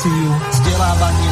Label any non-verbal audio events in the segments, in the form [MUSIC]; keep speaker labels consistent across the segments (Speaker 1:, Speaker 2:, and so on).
Speaker 1: Reláciu vzdelávanie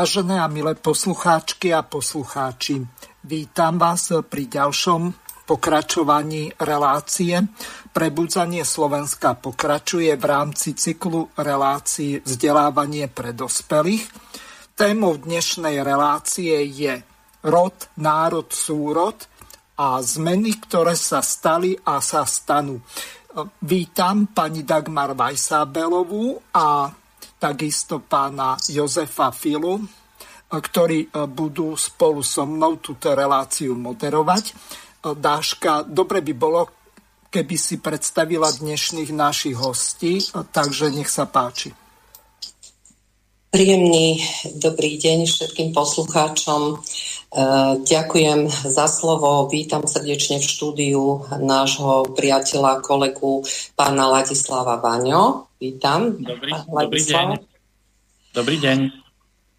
Speaker 1: Vážené a milé poslucháčky a poslucháči, vítam vás pri ďalšom pokračovaní relácie. Prebudzanie Slovenska pokračuje v rámci cyklu relácií vzdelávanie pre dospelých. Témou dnešnej relácie je rod, národ, súrod a zmeny, ktoré sa stali a sa stanú. Vítam pani Dagmar Vajsábelovú a takisto pána Jozefa Filu, ktorí e, budú spolu so mnou túto reláciu moderovať. E, Dáška, dobre by bolo, keby si predstavila dnešných našich hostí, e, takže nech sa páči.
Speaker 2: Príjemný dobrý deň všetkým poslucháčom. Ďakujem za slovo. Vítam srdečne v štúdiu nášho priateľa, kolegu pána Ladislava Vaňo. Vítam.
Speaker 3: Dobrý, dobrý deň. Dobrý deň.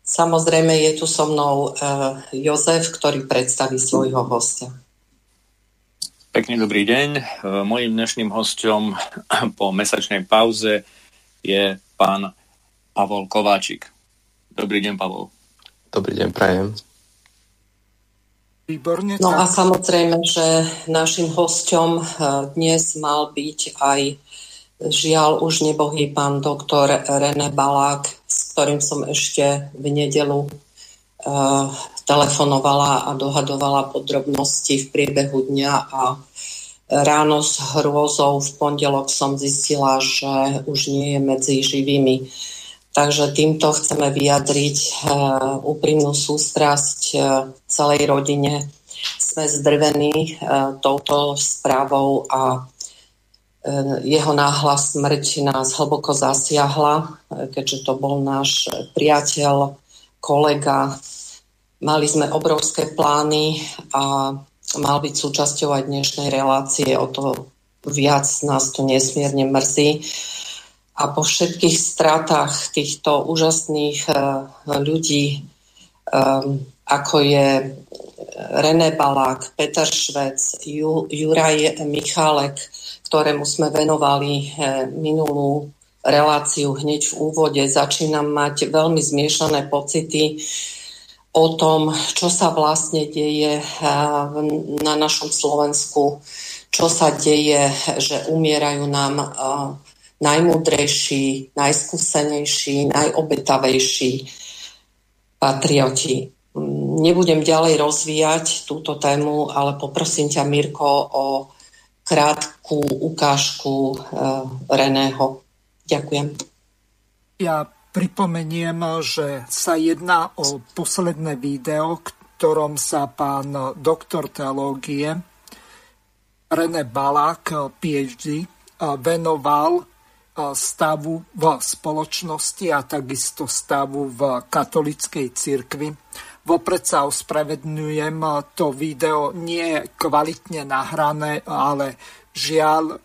Speaker 2: Samozrejme je tu so mnou uh, Jozef, ktorý predstaví svojho hostia.
Speaker 3: Pekný dobrý deň. Uh, mojím dnešným hostom po mesačnej pauze je pán Pavol Kováčik. Dobrý deň, Pavol.
Speaker 4: Dobrý deň, prajem.
Speaker 2: Výborne. No a samozrejme, že našim hostom dnes mal byť aj Žiaľ, už nebohý pán doktor René Balák, s ktorým som ešte v nedelu uh, telefonovala a dohadovala podrobnosti v priebehu dňa a ráno s hrôzou v pondelok som zistila, že už nie je medzi živými. Takže týmto chceme vyjadriť uh, úprimnú sústrasť uh, celej rodine. Sme zdrvení uh, touto správou a Eh, jeho náhla smrť nás hlboko zasiahla, eh, keďže to bol náš priateľ, kolega. Mali sme obrovské plány a mal byť súčasťou aj dnešnej relácie, o to viac nás to nesmierne mrzí. A po všetkých stratách týchto úžasných eh, ľudí, ako je René Balák, Peter Švec, Juraj Michalek, ktorému sme venovali eh, minulú reláciu hneď v úvode, začínam mať veľmi zmiešané pocity o tom, čo sa vlastne deje eh, na našom Slovensku, čo sa deje, že umierajú nám najmudrejší, najskúsenejší, najobetavejší patrioti. Nebudem ďalej rozvíjať túto tému, ale poprosím ťa, Mirko, o krátku ukážku uh, Reného. Ďakujem.
Speaker 1: Ja pripomeniem, že sa jedná o posledné video, ktorom sa pán doktor teológie René Balák, PhD, venoval stavu v spoločnosti a takisto stavu v katolickej cirkvi Vopred sa ospravedňujem, to video nie je kvalitne nahrané, ale žiaľ,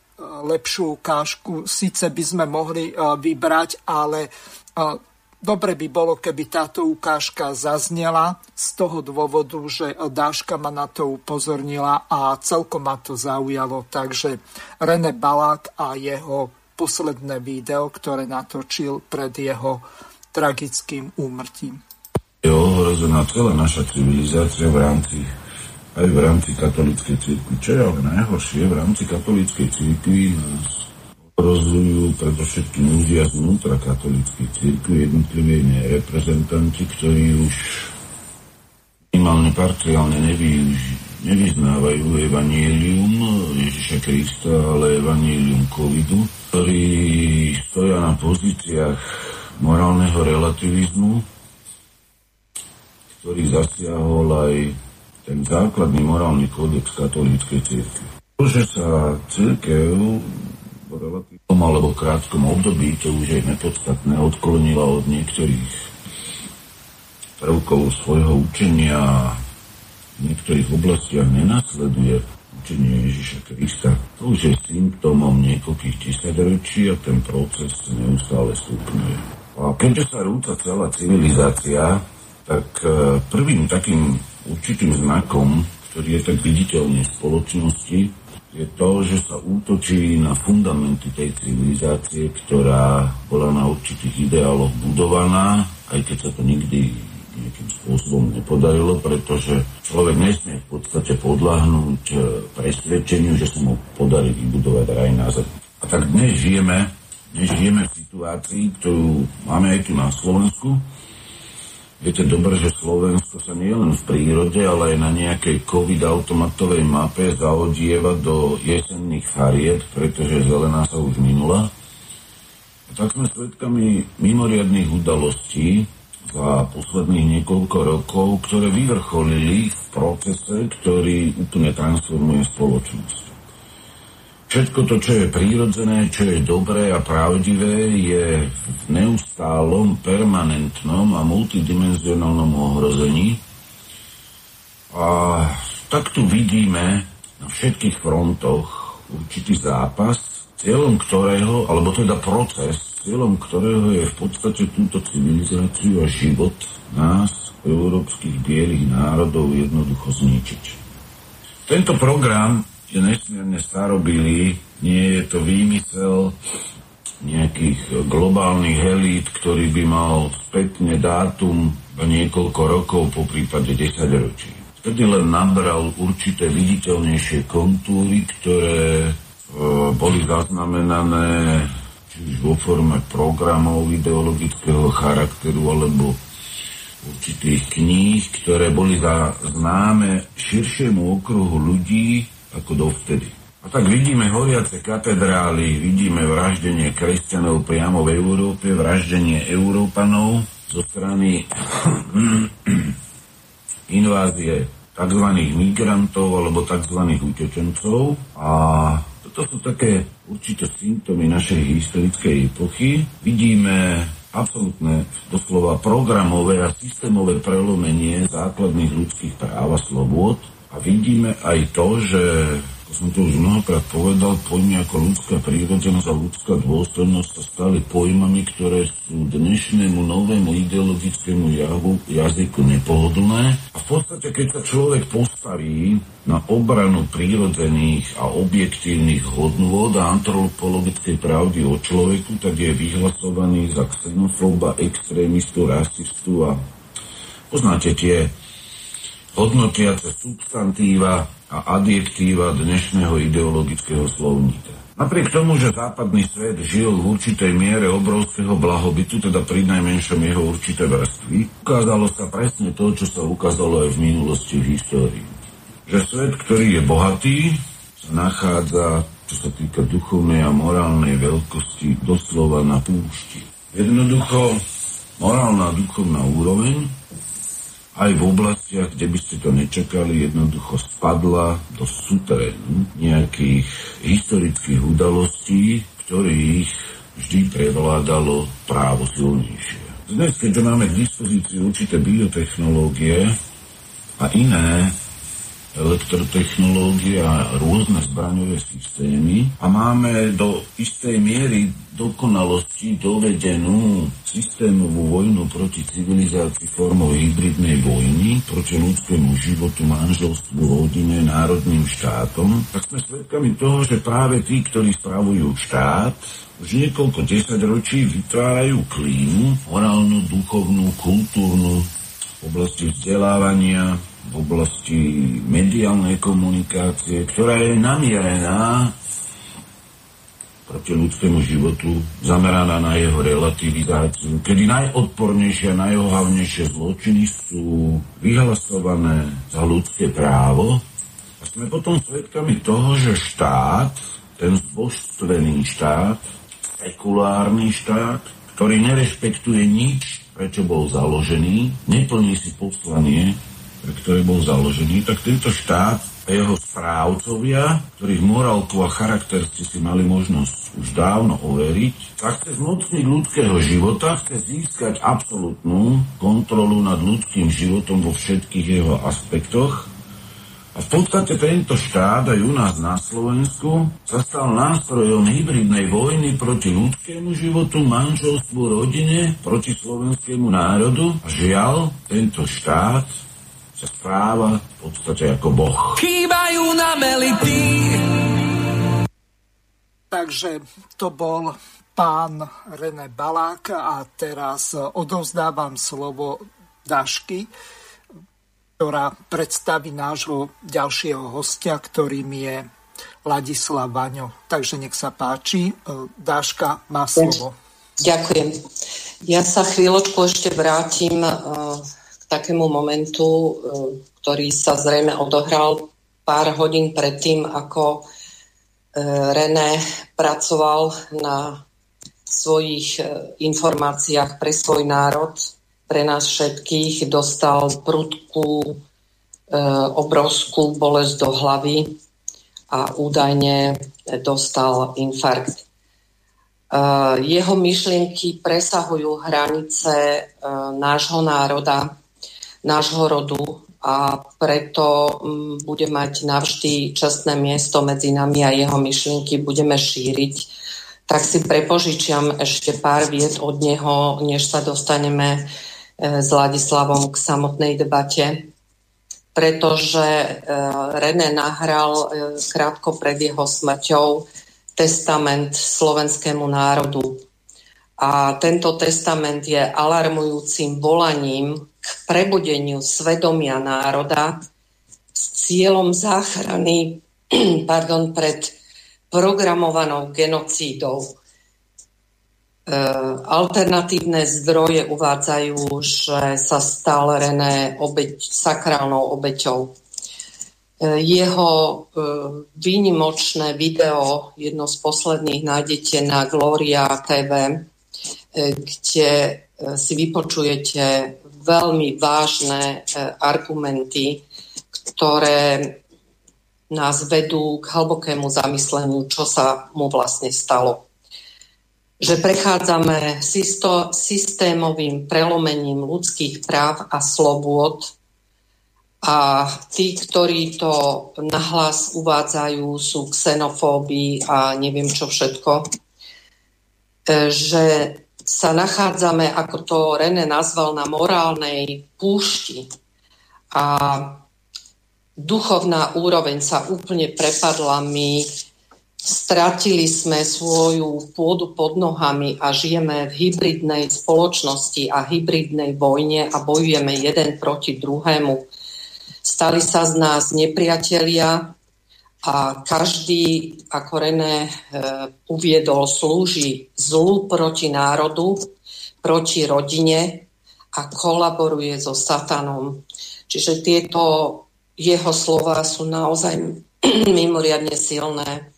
Speaker 1: lepšiu ukážku síce by sme mohli e, vybrať, ale e, dobre by bolo, keby táto ukážka zaznela z toho dôvodu, že Dáška ma na to upozornila a celkom ma to zaujalo. Takže René Balák a jeho posledné video, ktoré natočil pred jeho tragickým úmrtím
Speaker 5: je ohrozená celá naša civilizácia v rámci aj v rámci katolíckej cirkvi. Čo je ale najhoršie, v rámci katolíckej cirkvi nás ohrozujú predovšetkým ľudia znútra katolíckej cirkvi, jednotlivé reprezentanti, ktorí už minimálne parciálne nevyuži, nevyznávajú evanielium Ježiša Krista, ale evanielium covidu, ktorí stoja na pozíciách morálneho relativizmu, ktorý zasiahol aj ten základný morálny kódex katolíckej cirkvi. To, že sa církev v relatívnom alebo krátkom období, to už je nepodstatné, odklonila od niektorých prvkov svojho učenia niektorých oblastiach nenasleduje učenie Ježiša Krista, to už je symptómom niekoľkých tisaťročí a ten proces neustále stupňuje. A keďže sa rúca celá civilizácia, tak e, prvým takým určitým znakom, ktorý je tak viditeľný v spoločnosti, je to, že sa útočí na fundamenty tej civilizácie, ktorá bola na určitých ideáloch budovaná, aj keď sa to nikdy nejakým spôsobom nepodarilo, pretože človek nesmie v podstate podľahnúť e, presvedčeniu, že sa mu podarí vybudovať raj na zem. A tak dnes žijeme, dnes žijeme v situácii, ktorú máme aj tu na Slovensku. Viete dobre, že Slovensko sa nie len v prírode, ale aj na nejakej COVID-automatovej mape zaodieva do jesenných farieb, pretože zelená sa už minula. A tak sme svedkami mimoriadných udalostí, za posledných niekoľko rokov, ktoré vyvrcholili v procese, ktorý úplne transformuje spoločnosť. Všetko to, čo je prírodzené, čo je dobré a pravdivé, je v neustálom, permanentnom a multidimenzionálnom ohrození. A tak tu vidíme na všetkých frontoch určitý zápas, cieľom ktorého, alebo teda proces, cieľom ktorého je v podstate túto civilizáciu a život nás, európskych bielých národov, jednoducho zničiť. Tento program je nesmierne starobilý, nie je to výmysel nejakých globálnych elít, ktorý by mal spätne dátum niekoľko rokov, po prípade 10 ročí. Vtedy len nabral určité viditeľnejšie kontúry, ktoré boli zaznamenané či už vo forme programov ideologického charakteru alebo určitých kníh, ktoré boli za známe širšiemu okruhu ľudí ako dovtedy. A tak vidíme horiace katedrály, vidíme vraždenie kresťanov priamo v Európe, vraždenie Európanov zo strany [CLEARS THROAT] invázie tzv. migrantov alebo tzv. utečencov a to sú také určité symptómy našej historickej epochy. Vidíme absolútne doslova programové a systémové prelomenie základných ľudských práv a slobôd a vidíme aj to, že ako som to už mnohokrát povedal, pojmy ako ľudská prírodzenosť a ľudská dôstojnosť sa stali pojmami, ktoré sú dnešnému novému ideologickému javu, jazyku nepohodlné. A v podstate, keď sa človek postaví na obranu prírodzených a objektívnych hodnôt a antropologickej pravdy o človeku, tak je vyhlasovaný za xenofóba, extrémistu, rasistu a poznáte tie hodnotiace substantíva a adjektíva dnešného ideologického slovníka. Napriek tomu, že západný svet žil v určitej miere obrovského blahobytu, teda pri najmenšom jeho určité vrstvy, ukázalo sa presne to, čo sa ukázalo aj v minulosti v histórii. Že svet, ktorý je bohatý, sa nachádza, čo sa týka duchovnej a morálnej veľkosti, doslova na púšti. Jednoducho, morálna duchovná úroveň aj v oblastiach, kde by ste to nečakali, jednoducho spadla do súterénu nejakých historických udalostí, ktorých vždy prevládalo právo silnejšie. Dnes, keďže máme k dispozícii určité biotechnológie a iné elektrotechnológie a rôzne zbraňové systémy a máme do istej miery dokonalosti dovedenú systémovú vojnu proti civilizácii formou hybridnej vojny, proti ľudskému životu, manželstvu, rodine, národným štátom, tak sme svedkami toho, že práve tí, ktorí spravujú štát, už niekoľko desaťročí vytvárajú klímu, morálnu, duchovnú, kultúrnu, v oblasti vzdelávania, v oblasti mediálnej komunikácie, ktorá je namierená proti ľudskému životu, zameraná na jeho relativizáciu, kedy najodpornejšie a najohavnejšie zločiny sú vyhlasované za ľudské právo. A sme potom svedkami toho, že štát, ten zbožstvený štát, sekulárny štát, ktorý nerešpektuje nič, prečo bol založený, neplní si poslanie, pre ktoré bol založený, tak tento štát a jeho správcovia, ktorých morálku a charakter ste si mali možnosť už dávno overiť, tak chce zmocniť ľudského života, chce získať absolútnu kontrolu nad ľudským životom vo všetkých jeho aspektoch a v podstate tento štát aj u nás na Slovensku sa stal nástrojom hybridnej vojny proti ľudskému životu, manželstvu, rodine, proti slovenskému národu. A žiaľ, tento štát sa správa v podstate ako boh. Chýbajú na melity.
Speaker 1: Takže to bol pán René Balák a teraz odovzdávam slovo Dašky ktorá predstaví nášho ďalšieho hostia, ktorým je Ladislav Vaňo. Takže nech sa páči. Dáška má slovo.
Speaker 2: Ďakujem. Ja sa chvíľočku ešte vrátim e, k takému momentu, e, ktorý sa zrejme odohral pár hodín predtým, ako René pracoval na svojich informáciách pre svoj národ pre nás všetkých dostal prudkú, e, obrovskú bolesť do hlavy a údajne dostal infarkt. E, jeho myšlienky presahujú hranice e, nášho národa, nášho rodu a preto m, bude mať navždy čestné miesto medzi nami a jeho myšlienky budeme šíriť. Tak si prepožičiam ešte pár vied od neho, než sa dostaneme E, s Ladislavom k samotnej debate, pretože e, René nahral e, krátko pred jeho smrťou testament slovenskému národu. A tento testament je alarmujúcim volaním prebudeniu svedomia národa s cieľom záchrany [CLEARS THROAT] pardon, pred programovanou genocídou Eh, alternatívne zdroje uvádzajú, že sa stal René obeť, sakrálnou obeťou. Eh, jeho eh, výnimočné video, jedno z posledných, nájdete na Gloria TV, kde si vypočujete veľmi vážne argumenty, ktoré nás vedú k hlbokému zamysleniu, čo sa mu vlastne stalo. Že prechádzame systémovým prelomením ľudských práv a slobôd a tí, ktorí to nahlas uvádzajú, sú xenofóbii a neviem čo všetko, e, že sa nachádzame, ako to René nazval, na morálnej púšti a duchovná úroveň sa úplne prepadla. My Stratili sme svoju pôdu pod nohami a žijeme v hybridnej spoločnosti a hybridnej vojne a bojujeme jeden proti druhému. Stali sa z nás nepriatelia a každý, ako René e, uviedol, slúži zlu proti národu, proti rodine a kolaboruje so satanom. Čiže tieto jeho slova sú naozaj [CLEARS THROAT] mimoriadne silné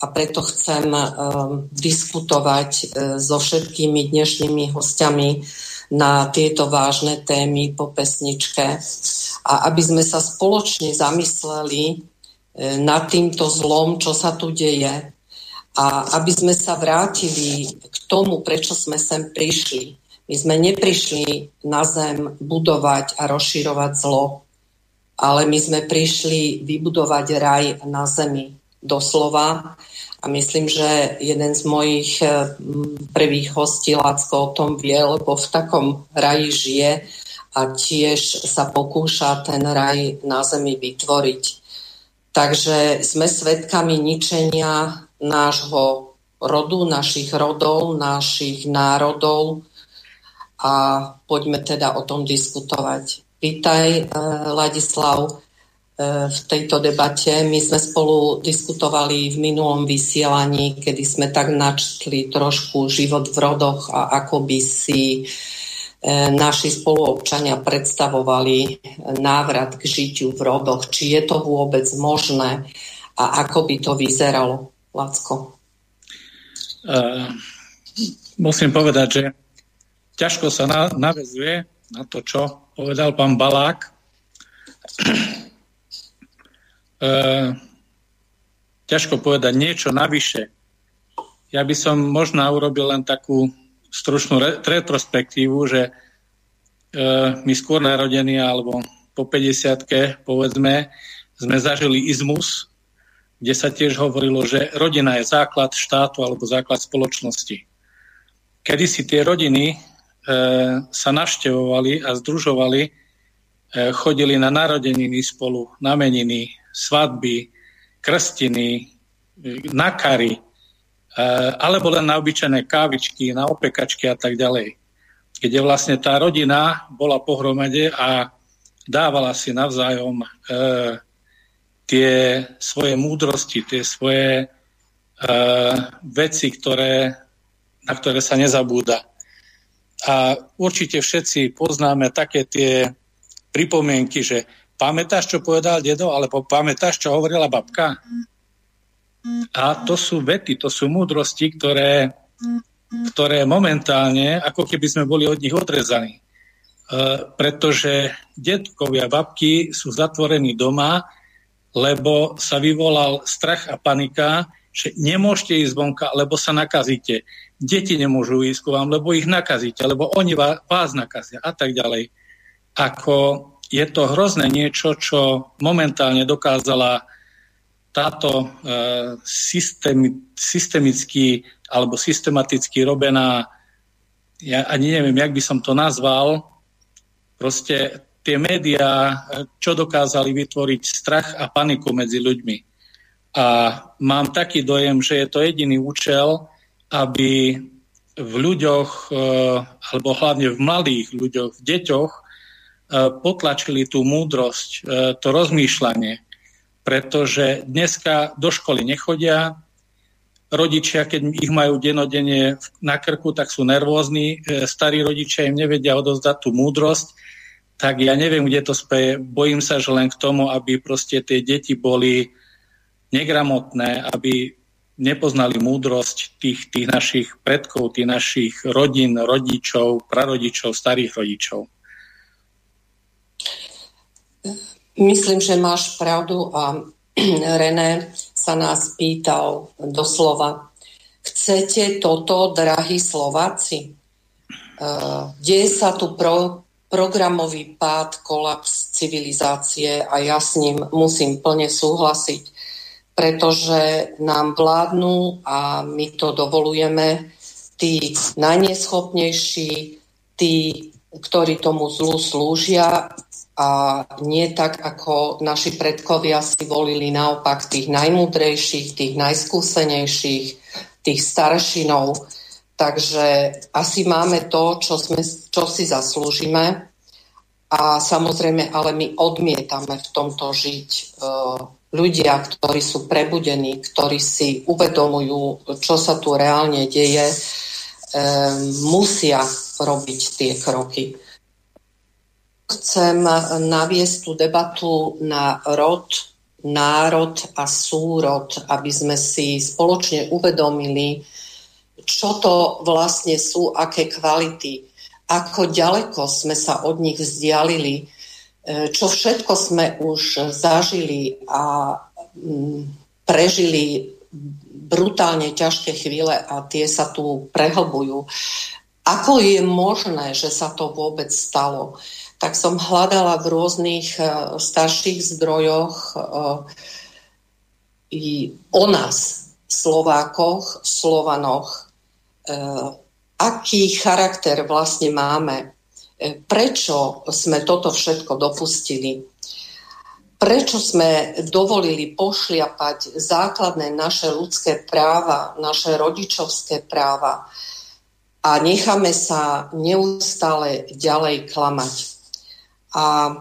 Speaker 2: a preto chcem um, diskutovať uh, so všetkými dnešnými hostiami na tieto vážne témy po pesničke a aby sme sa spoločne zamysleli nad týmto zlom, čo sa tu deje a aby sme sa vrátili k tomu, prečo sme sem prišli. My sme neprišli na zem budovať a rozširovať zlo, ale my sme prišli vybudovať raj na zemi doslova. A myslím, že jeden z mojich eh, prvých hostí, Lacko, o tom vie, lebo v takom raji žije a tiež sa pokúša ten raj na zemi vytvoriť. Takže sme svedkami ničenia nášho rodu, našich rodov, našich národov a poďme teda o tom diskutovať. Vítaj, eh, Ladislav. E, v tejto debate. My sme spolu diskutovali v minulom vysielaní, kedy sme tak načtli trošku život v rodoch a ako by si e, naši spoluobčania predstavovali návrat k žitiu v rodoch. Či je to vôbec možné a ako by to vyzeralo, Lacko?
Speaker 6: Uh, musím povedať, že ťažko sa na, navezuje na to, čo povedal pán Balák ťažko povedať niečo navyše. Ja by som možno urobil len takú stručnú re- retrospektívu, že e, my skôr narodení alebo po 50 povedzme, sme zažili izmus, kde sa tiež hovorilo, že rodina je základ štátu alebo základ spoločnosti. Kedy si tie rodiny e, sa navštevovali a združovali, e, chodili na narodeniny spolu, na meniny, svadby, krstiny, e, na kary, alebo len na obyčajné kávičky, na opekačky a tak ďalej. Kde vlastne tá rodina bola pohromade a dávala si navzájom e, tie svoje múdrosti, tie svoje uh, veci, ktoré, na ktoré sa nezabúda. A určite všetci poznáme také tie pripomienky, že pamätáš, čo povedal dedo, alebo pamätáš, čo hovorila babka? A to sú vety, to sú múdrosti, ktoré, ktoré momentálne, ako keby sme boli od nich odrezaní. Uh, pretože detkovia, babky sú zatvorení doma lebo sa vyvolal strach a panika, že nemôžete ísť vonka, lebo sa nakazíte. Deti nemôžu ísť ku vám, lebo ich nakazíte, lebo oni vás nakazia a tak ďalej. Ako je to hrozné niečo, čo momentálne dokázala táto e, systém, systemicky alebo systematicky robená, ja ani neviem, jak by som to nazval, proste tie médiá, čo dokázali vytvoriť strach a paniku medzi ľuďmi. A mám taký dojem, že je to jediný účel, aby v ľuďoch, eh, alebo hlavne v mladých ľuďoch, v deťoch, potlačili tú múdrosť, to rozmýšľanie. Pretože dneska do školy nechodia, rodičia, keď ich majú denodene na krku, tak sú nervózni, starí rodičia im nevedia odozdať tú múdrosť tak ja neviem, kde to speje. Bojím sa, že len k tomu, aby proste tie deti boli negramotné, aby nepoznali múdrosť tých, tých našich predkov, tých našich rodín, rodičov, prarodičov, starých rodičov.
Speaker 2: Myslím, že máš pravdu a [CLEARS THROAT] René sa nás pýtal doslova, chcete toto, drahí Slováci? Uh, deje sa tu pro, programový pád, kolaps civilizácie a ja s ním musím plne súhlasiť, pretože nám vládnu a my to dovolujeme tí najneschopnejší, tí, ktorí tomu zlu slúžia a nie tak, ako naši predkovia si volili naopak tých najmúdrejších, tých najskúsenejších, tých staršinov, Takže asi máme to, čo, sme, čo si zaslúžime a samozrejme, ale my odmietame v tomto žiť. E, ľudia, ktorí sú prebudení, ktorí si uvedomujú, čo sa tu reálne deje, e, musia robiť tie kroky. Chcem naviesť tú debatu na rod, národ a súrod, aby sme si spoločne uvedomili, čo to vlastne sú, aké kvality, ako ďaleko sme sa od nich vzdialili, e, čo všetko sme už zažili a mm, prežili brutálne ťažké chvíle a tie sa tu prehlbujú. Ako je možné, že sa to vôbec stalo? Tak som hľadala v rôznych e, starších zdrojoch e, i o nás, Slovákoch, Slovanoch, Eh, aký charakter vlastne máme, prečo sme toto všetko dopustili, prečo sme dovolili pošliapať základné naše ľudské práva, naše rodičovské práva a necháme sa neustále ďalej klamať. A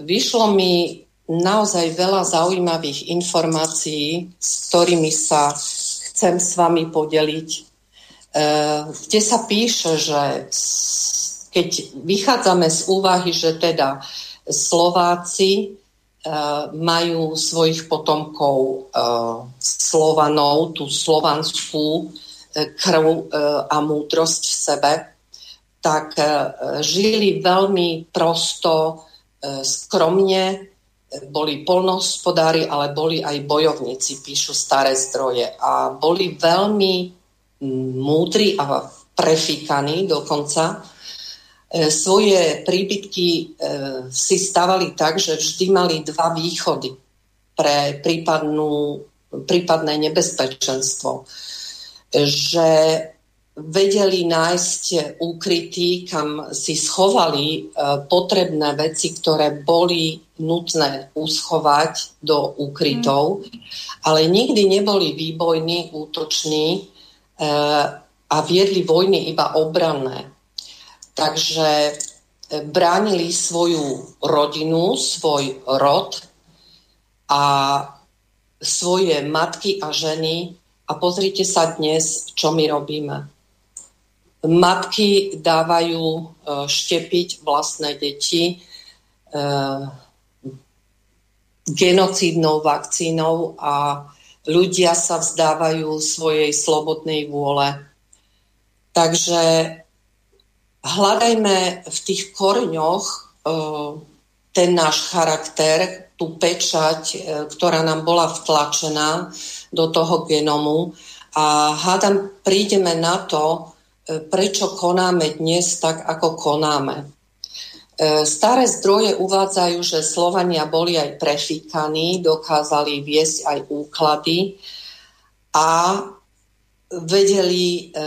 Speaker 2: vyšlo mi naozaj veľa zaujímavých informácií, s ktorými sa chcem s vami podeliť. Eh, kde sa píše, že keď vychádzame z úvahy, že teda Slováci eh, majú svojich potomkov eh, Slovanov, tú slovanskú krv a múdrosť v sebe, tak žili veľmi prosto, skromne, boli polnohospodári, ale boli aj bojovníci, píšu staré zdroje. A boli veľmi múdri a prefíkaní dokonca. E, svoje príbytky e, si stavali tak, že vždy mali dva východy pre prípadnú, prípadné nebezpečenstvo. Že vedeli nájsť úkrytý, kam si schovali e, potrebné veci, ktoré boli nutné uschovať do úkrytov, mm. ale nikdy neboli výbojní, útoční e, a viedli vojny iba obranné. Takže e, bránili svoju rodinu, svoj rod a svoje matky a ženy a pozrite sa dnes, čo my robíme matky dávajú e, štepiť vlastné deti e, genocídnou vakcínou a ľudia sa vzdávajú svojej slobodnej vôle. Takže hľadajme v tých koreňoch e, ten náš charakter, tú pečať, ktorá nám bola vtlačená do toho genomu a hádam prídeme na to, prečo konáme dnes tak, ako konáme. E, staré zdroje uvádzajú, že Slovania boli aj prefíkaní, dokázali viesť aj úklady a vedeli e,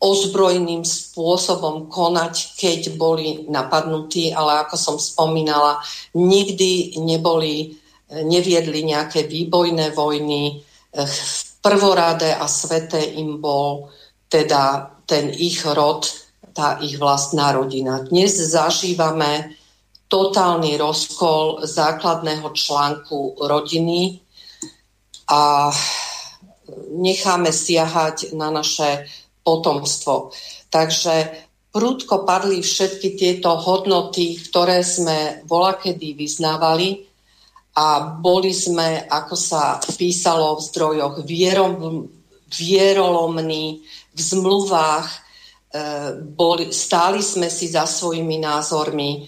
Speaker 2: ozbrojným spôsobom konať, keď boli napadnutí, ale ako som spomínala, nikdy neboli, neviedli nejaké výbojné vojny. V prvoráde a svete im bol teda ten ich rod, tá ich vlastná rodina. Dnes zažívame totálny rozkol základného článku rodiny a necháme siahať na naše potomstvo. Takže prúdko padli všetky tieto hodnoty, ktoré sme volakedy vyznávali a boli sme, ako sa písalo v zdrojoch, vierom, vierolomní, v zmluvách, e, boli, stáli sme si za svojimi názormi, e,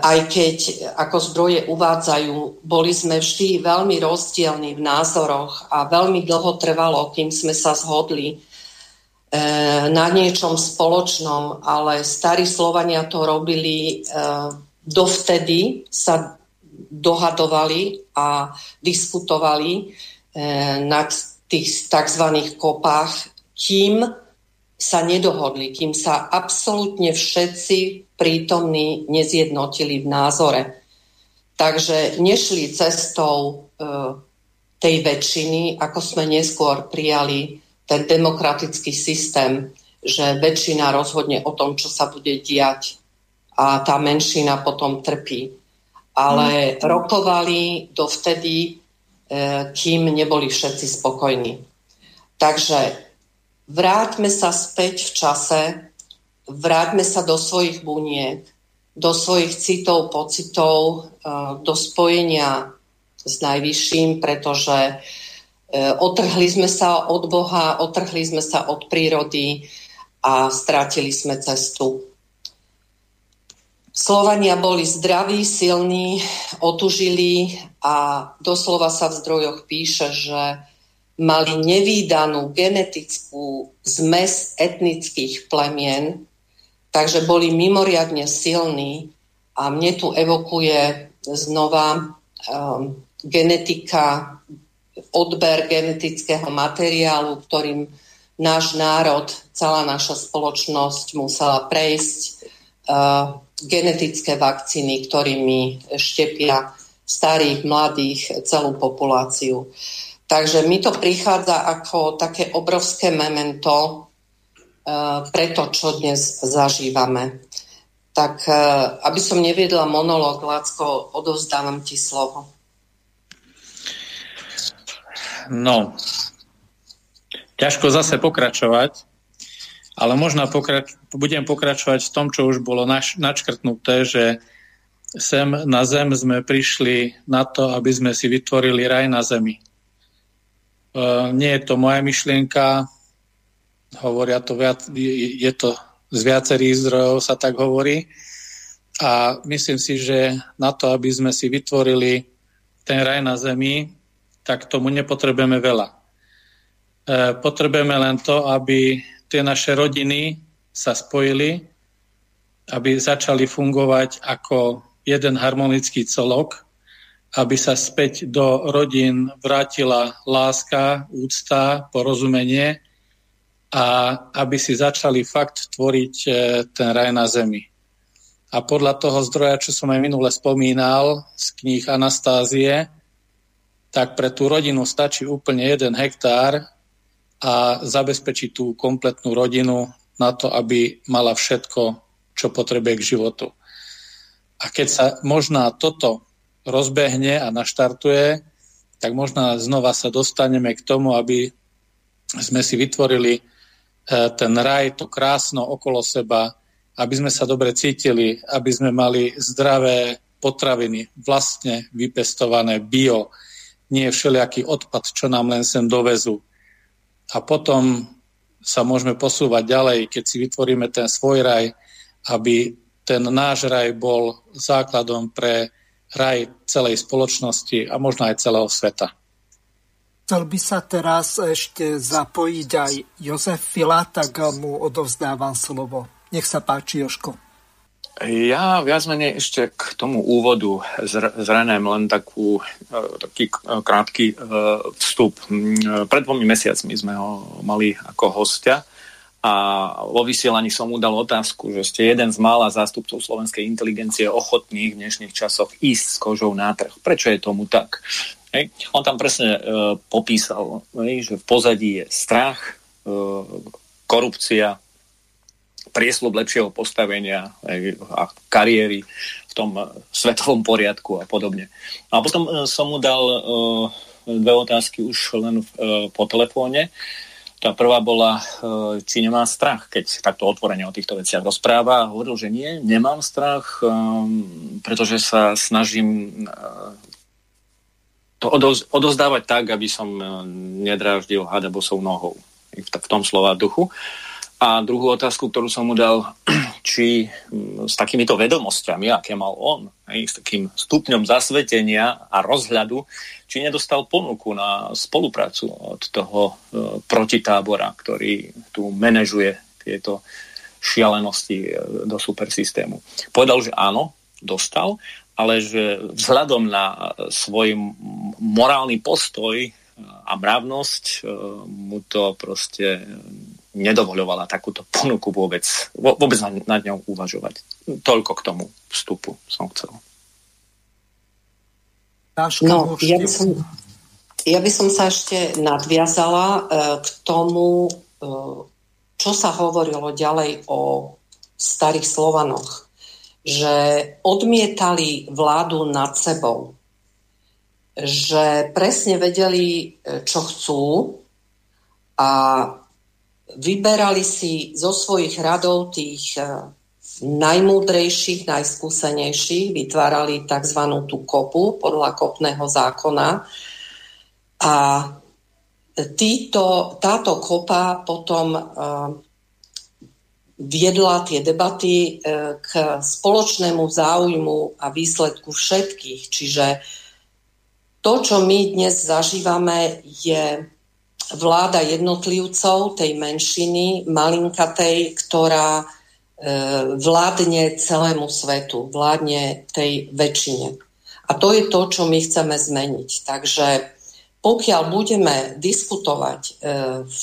Speaker 2: aj keď, ako zdroje uvádzajú, boli sme vždy veľmi rozdielni v názoroch a veľmi dlho trvalo, kým sme sa zhodli e, na niečom spoločnom, ale starí Slovania to robili dovtedy, sa dohadovali a diskutovali na tých tzv. kopách kým sa nedohodli, kým sa absolútne všetci prítomní nezjednotili v názore. Takže nešli cestou e, tej väčšiny, ako sme neskôr prijali ten demokratický systém, že väčšina rozhodne o tom, čo sa bude diať a tá menšina potom trpí. Ale mm. rokovali dovtedy, e, kým neboli všetci spokojní. Takže Vráťme sa späť v čase, vráťme sa do svojich buniek, do svojich citov, pocitov, eh, do spojenia s najvyšším, pretože eh, otrhli sme sa od Boha, otrhli sme sa od prírody a strátili sme cestu. Slovania boli zdraví, silní, otužili a doslova sa v zdrojoch píše, že mali nevýdanú genetickú zmes etnických plemien, takže boli mimoriadne silní a mne tu evokuje znova um, genetika, odber genetického materiálu, ktorým náš národ, celá naša spoločnosť musela prejsť uh, genetické vakcíny, ktorými štepia starých, mladých, celú populáciu. Takže mi to prichádza ako také obrovské memento uh, pre to, čo dnes zažívame. Tak uh, aby som neviedla monológ, Lacko, odovzdávam ti slovo.
Speaker 6: No, ťažko zase pokračovať, ale možno pokrač- budem pokračovať v tom, čo už bolo naš- načkrtnuté, že sem na zem sme prišli na to, aby sme si vytvorili raj na zemi. E, nie je to moja myšlienka, hovoria to viac, je to z viacerých zdrojov sa tak hovorí. a myslím si, že na to, aby sme si vytvorili ten raj na zemi, tak tomu nepotrebujeme veľa. E, potrebujeme len to, aby tie naše rodiny sa spojili, aby začali fungovať ako jeden harmonický celok, aby sa späť do rodín vrátila láska, úcta, porozumenie a aby si začali fakt tvoriť e, ten raj na zemi. A podľa toho zdroja, čo som aj minule spomínal z kníh Anastázie, tak pre tú rodinu stačí úplne jeden hektár a zabezpečiť tú kompletnú rodinu na to, aby mala všetko, čo potrebuje k životu. A keď sa možná toto rozbehne a naštartuje, tak možno znova sa dostaneme k tomu, aby sme si vytvorili E, ten raj, to krásno okolo seba, aby sme sa dobre cítili, aby sme mali zdravé potraviny, vlastne vypestované bio, nie všelijaký odpad, čo nám len sem dovezú. A potom sa môžeme posúvať ďalej, keď si vytvoríme ten svoj raj, aby ten náš raj bol základom pre raj celej spoločnosti a možno aj celého sveta.
Speaker 1: Chcel by sa teraz ešte zapojiť aj Jozef Fila, tak mu odovzdávam slovo. Nech sa páči, Joško.
Speaker 3: Ja viac menej ešte k tomu úvodu zrenem len takú, e, taký krátky e, vstup. Pred dvomi mesiacmi sme ho mali ako hostia a vo vysielaní som mu dal otázku, že ste jeden z mála zástupcov slovenskej inteligencie ochotných v dnešných časoch ísť s kožou na trh. Prečo je tomu tak? Hej. On tam presne e, popísal, hej, že v pozadí je strach, e, korupcia, priesľub lepšieho postavenia hej, a kariéry v tom e, svetovom poriadku a podobne. A potom e, som mu dal e, dve otázky už len e, po telefóne. Tá prvá bola, e, či nemá strach, keď takto otvorene o týchto veciach rozpráva. Hovoril, že nie, nemám strach, e, pretože sa snažím to odoz, odozdávať tak, aby som e, nedráždil hadabosou nohou v tom slova duchu. A druhú otázku, ktorú som mu dal, [CLEARS THROAT] či s takýmito vedomosťami, aké mal on, aj, s takým stupňom zasvetenia a rozhľadu, či nedostal ponuku na spoluprácu od toho e, protitábora, ktorý tu manažuje tieto šialenosti e, do supersystému. Povedal, že áno, dostal, ale že vzhľadom na svoj morálny postoj a mravnosť e, mu to proste nedovoľovala takúto ponuku vôbec, vôbec nad ňou uvažovať. Toľko k tomu vstupu som chcel.
Speaker 2: No, ja by som, ja by som sa ešte nadviazala e, k tomu, e, čo sa hovorilo ďalej o starých Slovanoch že odmietali vládu nad sebou, že presne vedeli, e, čo chcú a vyberali si zo svojich radov tých e, najmúdrejších, najskúsenejších, vytvárali tzv. tú kopu podľa kopného zákona a títo, táto kopa potom uh, viedla tie debaty e, k spoločnému záujmu a výsledku všetkých. Čiže to, čo my dnes zažívame, je vláda jednotlivcov, tej menšiny, malinkatej, ktorá e, vládne celému svetu, vládne tej väčšine. A to je to, čo my chceme zmeniť. Takže pokiaľ budeme diskutovať e, v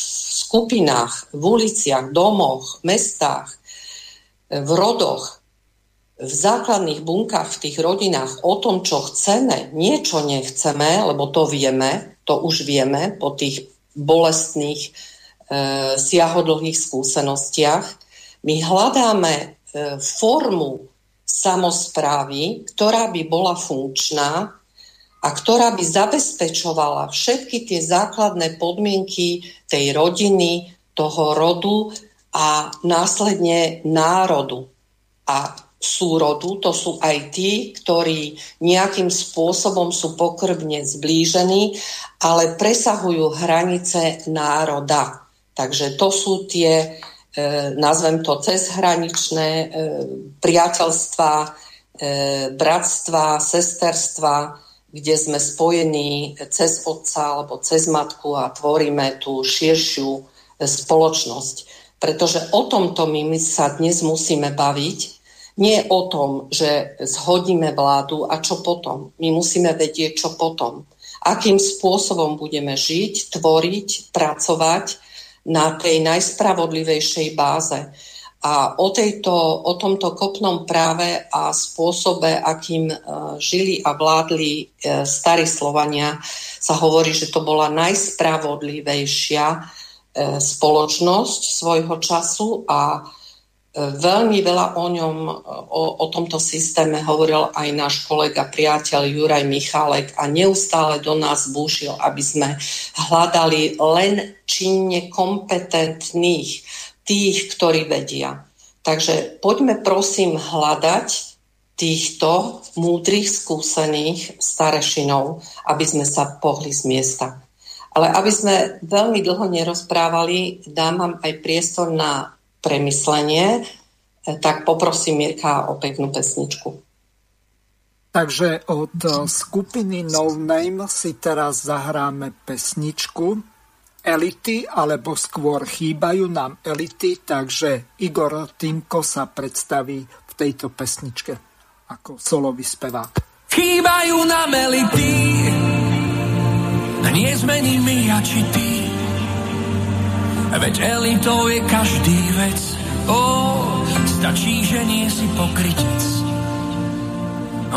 Speaker 2: skupinách, v uliciach, domoch, mestách, e, v rodoch, v základných bunkách, v tých rodinách o tom, čo chceme, niečo nechceme, lebo to vieme, to už vieme po tých bolestných e, siahodlhých skúsenostiach, my hľadáme e, formu samozprávy, ktorá by bola funkčná, a ktorá by zabezpečovala všetky tie základné podmienky tej rodiny, toho rodu a následne národu. A súrodu, to sú aj tí, ktorí nejakým spôsobom sú pokrvne zblížení, ale presahujú hranice národa. Takže to sú tie, e, nazvem to, cezhraničné e, priateľstva, bratstva, sesterstva, kde sme spojení cez otca alebo cez matku a tvoríme tú širšiu e, spoločnosť. Pretože o tomto my sa dnes musíme baviť, nie o tom, že zhodíme vládu a čo potom. My musíme vedieť, čo potom. Akým spôsobom budeme žiť, tvoriť, pracovať na tej najspravodlivejšej báze. A o, tejto, o tomto kopnom práve a spôsobe, akým e, žili a vládli e, starí Slovania, sa hovorí, že to bola najspravodlivejšia e, spoločnosť svojho času a veľmi veľa o ňom, o, o tomto systéme hovoril aj náš kolega, priateľ Juraj Michálek a neustále do nás búšil, aby sme hľadali len činne kompetentných tých, ktorí vedia. Takže poďme prosím hľadať týchto múdrych, skúsených starešinov, aby sme sa pohli z miesta. Ale aby sme veľmi dlho nerozprávali, dám vám aj priestor na premyslenie, tak poprosím Mirka o peknú pesničku.
Speaker 1: Takže od skupiny No Name si teraz zahráme pesničku elity, alebo skôr chýbajú nám elity, takže Igor Týmko sa predstaví v tejto pesničke ako solový spevák.
Speaker 7: Chýbajú nám elity, nie sme nimi ja či ty. Veď elitou je každý vec, ó, stačí, že nie si pokrytec.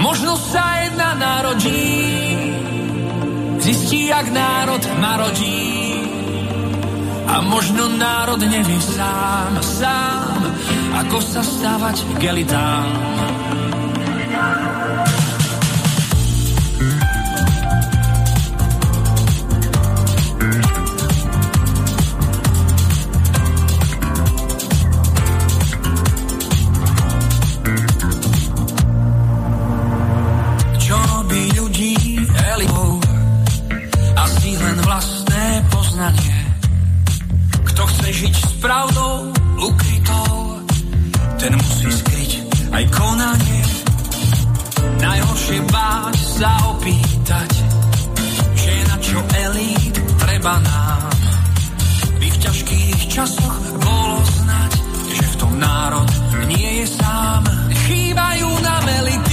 Speaker 7: Možno sa jedna narodí, zistí, jak národ narodí a možno národ nevie sám, sám, ako sa stávať k elitám. Poznanie kto chce žiť s pravdou ukrytou, ten musí skryť aj konanie. Najhoršie báť sa opýtať, že na čo elít treba nám. By v ťažkých časoch bolo znať, že v tom národ nie je sám. Chýbajú nám elity,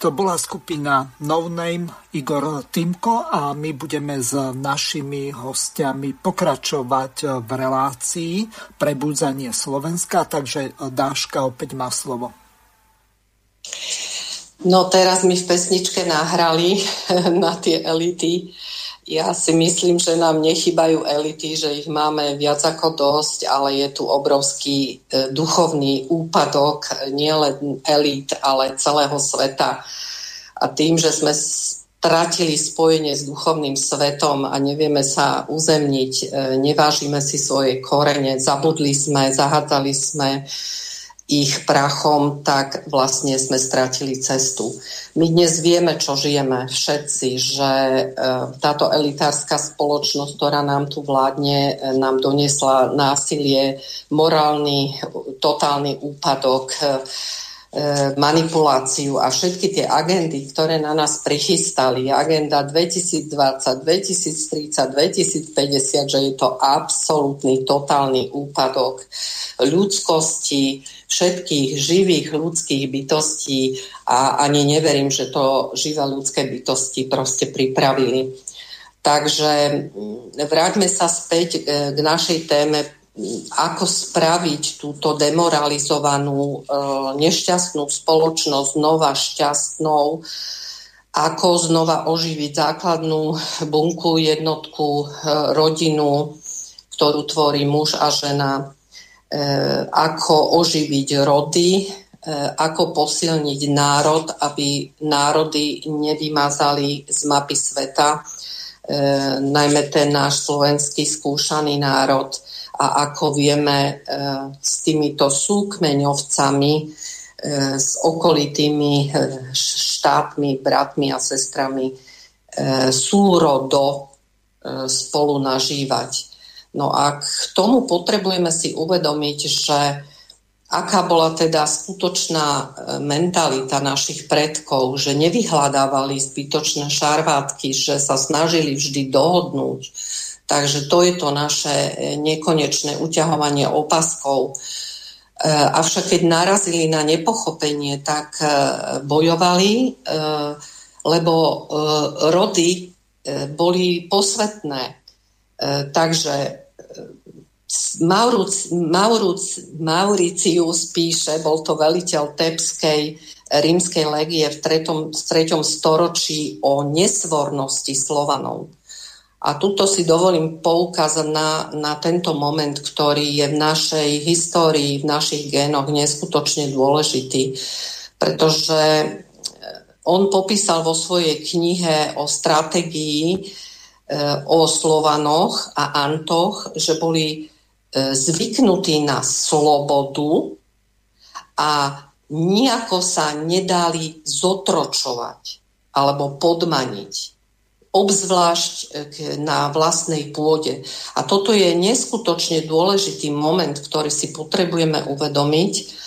Speaker 7: to
Speaker 1: bola skupina No Name Igor Timko a my budeme s našimi hostiami pokračovať v relácii Prebudzanie Slovenska, takže Dáška opäť má slovo.
Speaker 2: No teraz mi v pesničke nahrali [LAUGHS] na tie elity. Ja si myslím, že nám nechybajú elity, že ich máme viac ako dosť, ale je tu obrovský e, duchovný úpadok nielen elít, ale celého sveta. A tým, že sme stratili spojenie s duchovným svetom a nevieme sa uzemniť, e, nevážime si svoje korene, zabudli sme, zahádzali sme ich prachom, tak vlastne sme stratili cestu. My dnes vieme, čo žijeme všetci, že e, táto elitárska spoločnosť, ktorá nám tu vládne, e, nám doniesla násilie, morálny, totálny úpadok, E, manipuláciu a všetky tie agendy, ktoré na nás prichystali, agenda 2020, 2030, 2050, že je to absolútny, totálny úpadok ľudskosti, všetkých živých ľudských bytostí a ani neverím, že to živé ľudské bytosti proste pripravili. Takže vráťme sa späť e, k našej téme ako spraviť túto demoralizovanú, e, nešťastnú spoločnosť znova šťastnou, ako znova oživiť základnú bunku, jednotku, e, rodinu, ktorú tvorí muž a žena, e, ako oživiť rody, ako posilniť národ, aby národy nevymazali z mapy sveta, najmä ten náš slovenský skúšaný národ, a ako vieme e, s týmito súkmeňovcami, e, s okolitými e, štátmi, bratmi a sestrami súrodo spolu nažívať. No a k tomu potrebujeme si uvedomiť, že aká bola teda skutočná mentalita našich predkov, že nevyhľadávali zbytočné šarvátky, že sa snažili vždy dohodnúť, Takže to je to naše e, nekonečné uťahovanie opaskov. E, avšak keď narazili na nepochopenie, tak e, bojovali, lebo rody boli posvetné. Takže Mauric, Mauric, Mauricius píše, bol to veliteľ Tepskej rímskej legie v 3. 3. storočí o nesvornosti Slovanov. A tuto si dovolím poukázať na, na tento moment, ktorý je v našej histórii, v našich génoch neskutočne dôležitý, pretože eh, on popísal vo svojej knihe o stratégii, eh, o Slovanoch a Antoch, že boli eh, zvyknutí na slobodu a nejako sa nedali zotročovať alebo podmaniť obzvlášť e, na vlastnej pôde. A toto je neskutočne dôležitý moment, ktorý si potrebujeme uvedomiť.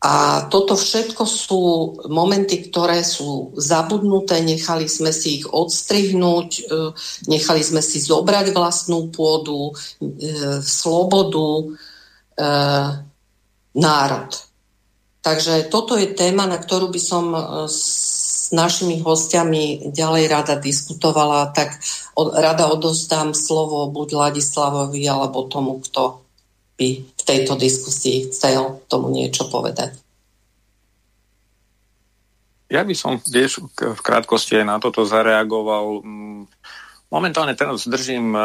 Speaker 2: A toto všetko sú momenty, ktoré sú zabudnuté, nechali sme si ich odstrihnúť, e, nechali sme si zobrať vlastnú pôdu, e, slobodu, národ. Takže toto je téma, na ktorú by som s našimi hostiami ďalej rada diskutovala, tak rada odozdám slovo buď Ladislavovi alebo tomu, kto by v tejto diskusii chcel tomu niečo povedať.
Speaker 3: Ja by som, vieš, v krátkosti aj na toto zareagoval. Mm, momentálne teraz držím e,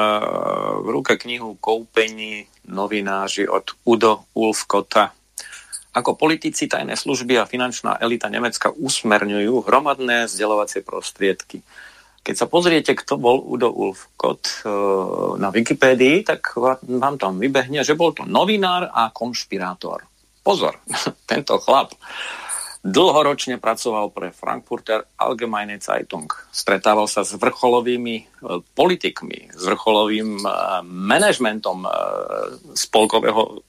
Speaker 3: v ruke knihu Koupení novináři od Udo Ulfkota ako politici tajné služby a finančná elita Nemecka usmerňujú hromadné vzdelovacie prostriedky. Keď sa pozriete, kto bol Udo Ulfkot e, na Wikipédii, tak vám tam vybehne, že bol to novinár a konšpirátor. Pozor, [LAUGHS] tento chlap dlhoročne pracoval pre Frankfurter Allgemeine Zeitung. Stretával sa s vrcholovými e, politikmi, s vrcholovým e, manažmentom spolkového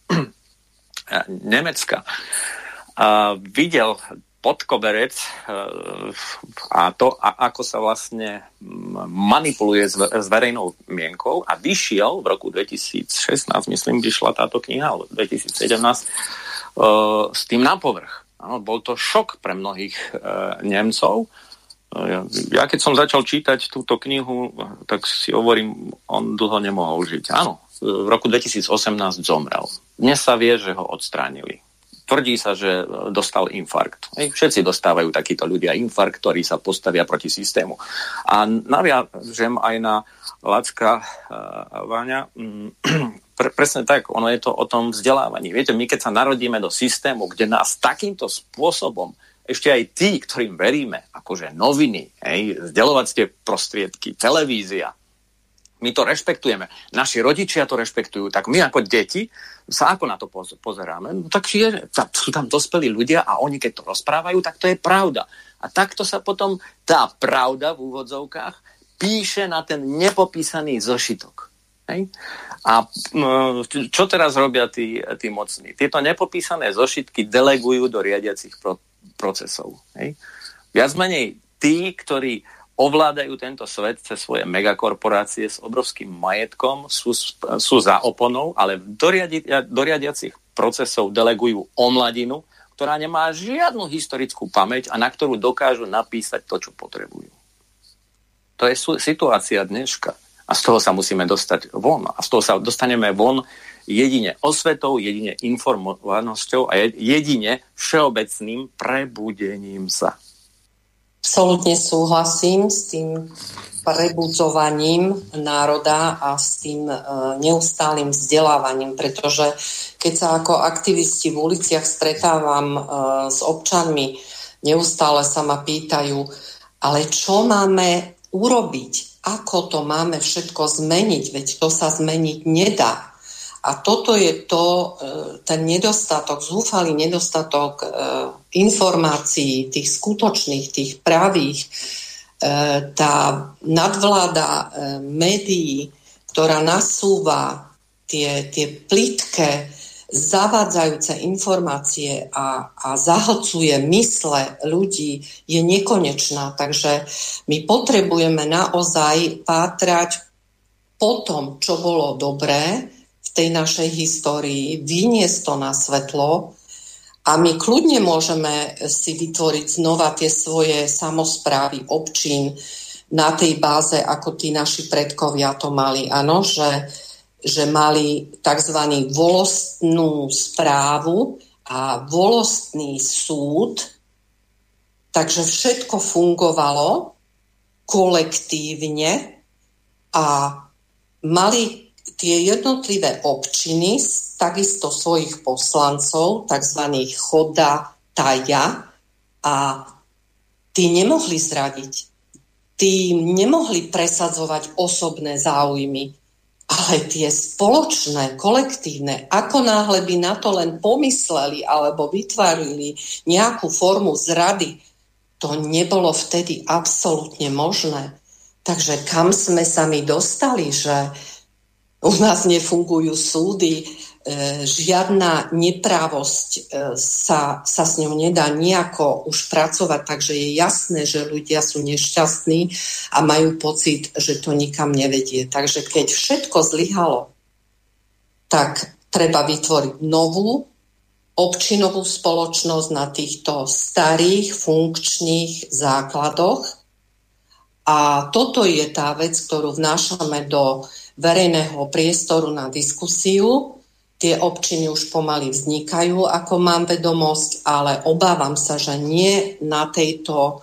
Speaker 3: Nemecka videl podkoberec e, a to, a ako sa vlastne manipuluje s, verejnou mienkou a vyšiel v roku 2016, myslím, vyšla táto kniha, ale 2017, uh, s tým na povrch. Ano, bol to šok pre mnohých uh, Nemcov. Ja keď som začal čítať túto knihu, tak si hovorím, on dlho nemohol žiť. Áno, v roku 2018 zomrel. Dnes sa vie, že ho odstránili. Tvrdí sa, že dostal infarkt. Všetci dostávajú takíto ľudia infarkt, ktorí sa postavia proti systému. A naviažem aj na Lacka uh, Váňa. Mm, [CLEARS THROAT] pre, presne tak, ono je to o tom vzdelávaní. Viete, my keď sa narodíme do systému, kde nás takýmto spôsobom ešte aj tí, ktorým veríme, akože noviny, hej, vzdelovacie prostriedky, televízia, my to rešpektujeme, naši rodičia to rešpektujú, tak my ako deti sa ako na to pozeráme? No, tak je, sú tam dospelí ľudia a oni keď to rozprávajú, tak to je pravda. A takto sa potom tá pravda v úvodzovkách píše na ten nepopísaný zošitok. Hej? A čo teraz robia tí, tí mocní? Tieto nepopísané zošitky delegujú do riadiacich pro, procesov. Hej? Viac menej tí, ktorí ovládajú tento svet cez svoje megakorporácie s obrovským majetkom, sú, sú za oponou, ale do, riadia, do riadiacich procesov delegujú omladinu, ktorá nemá žiadnu historickú pamäť a na ktorú dokážu napísať to, čo potrebujú. To je situácia dneška. A z toho sa musíme dostať von. A z toho sa dostaneme von jedine osvetou, jedine informovanosťou a jedine všeobecným prebudením sa.
Speaker 2: Absolutne súhlasím s tým prebudzovaním národa a s tým e, neustálým vzdelávaním, pretože keď sa ako aktivisti v uliciach stretávam e, s občanmi, neustále sa ma pýtajú, ale čo máme urobiť, ako to máme všetko zmeniť, veď to sa zmeniť nedá. A toto je to, e, ten nedostatok, zúfalý nedostatok informácií, tých skutočných, tých pravých, e, tá nadvláda médií, ktorá nasúva tie, tie plitké, zavádzajúce informácie a, a zahlcuje mysle ľudí, je nekonečná. Takže my potrebujeme naozaj pátrať po tom, čo bolo dobré, tej našej histórii, vyniesť to na svetlo a my kľudne môžeme si vytvoriť znova tie svoje samozprávy občín na tej báze, ako tí naši predkovia to mali. Áno, že, že mali tzv. volostnú správu a volostný súd, takže všetko fungovalo kolektívne a mali tie jednotlivé občiny takisto svojich poslancov, tzv. choda taja, a tí nemohli zradiť. Tí nemohli presadzovať osobné záujmy, ale tie spoločné, kolektívne, ako náhle by na to len pomysleli alebo vytvorili nejakú formu zrady, to nebolo vtedy absolútne možné. Takže kam sme sa my dostali, že u nás nefungujú súdy, e, žiadna neprávosť e, sa, sa s ňou nedá nejako už pracovať, takže je jasné, že ľudia sú nešťastní a majú pocit, že to nikam nevedie. Takže keď všetko zlyhalo, tak treba vytvoriť novú občinovú spoločnosť na týchto starých funkčných základoch. A toto je tá vec, ktorú vnášame do verejného priestoru na diskusiu. Tie občiny už pomaly vznikajú, ako mám vedomosť, ale obávam sa, že nie na tejto e,